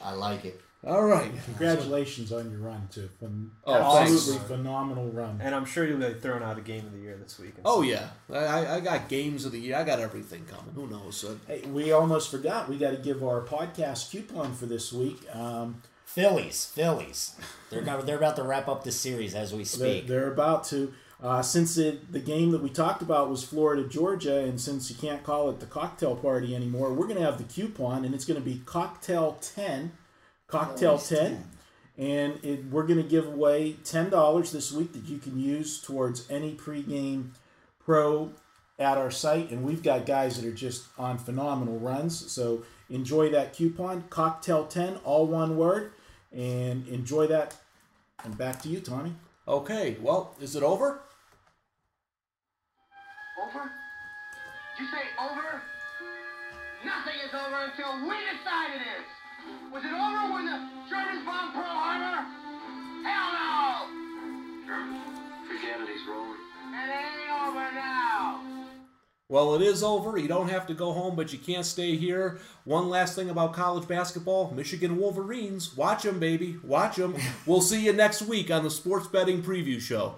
D: I like it.
A: All right.
E: Congratulations on your run too. Phen-
A: Oh, thanks.
E: absolutely phenomenal run.
F: And I'm sure you'll be throwing out a game of the year this week. and
A: Oh
F: stuff.
A: yeah, I, I- I got games of the year. I got everything coming. Who knows? So,
E: Hey, we almost forgot. We got to give our podcast coupon for this week. Um,
D: Phillies, Phillies. They're gonna, they're about to wrap up the series as we
E: they're,
D: speak.
E: they're about to. Uh, since it, the game that we talked about was Florida Georgia, and since you can't call it the cocktail party anymore, we're going to have the coupon, and it's going to be cocktail ten, cocktail
D: Always
E: 10, and it, we're going to give away ten dollars this week that you can use towards any pregame pro at our site, and we've got guys that are just on phenomenal runs. So enjoy that coupon, cocktail ten, all one word, and enjoy that. And back to you, Tommy.
A: okay. Well, is it over?
C: Over? You say over? Nothing is over until we decide it is. Was it over when the Germans bombed Pearl Harbor? Hell no!
H: Germans, Christianity's rolling.
C: It ain't over now.
A: Well, it is over. You don't have to go home, but you can't stay here. One last thing about college basketball Michigan Wolverines. Watch them, baby. Watch them. we'll see you next week on the Sports Betting Preview Show.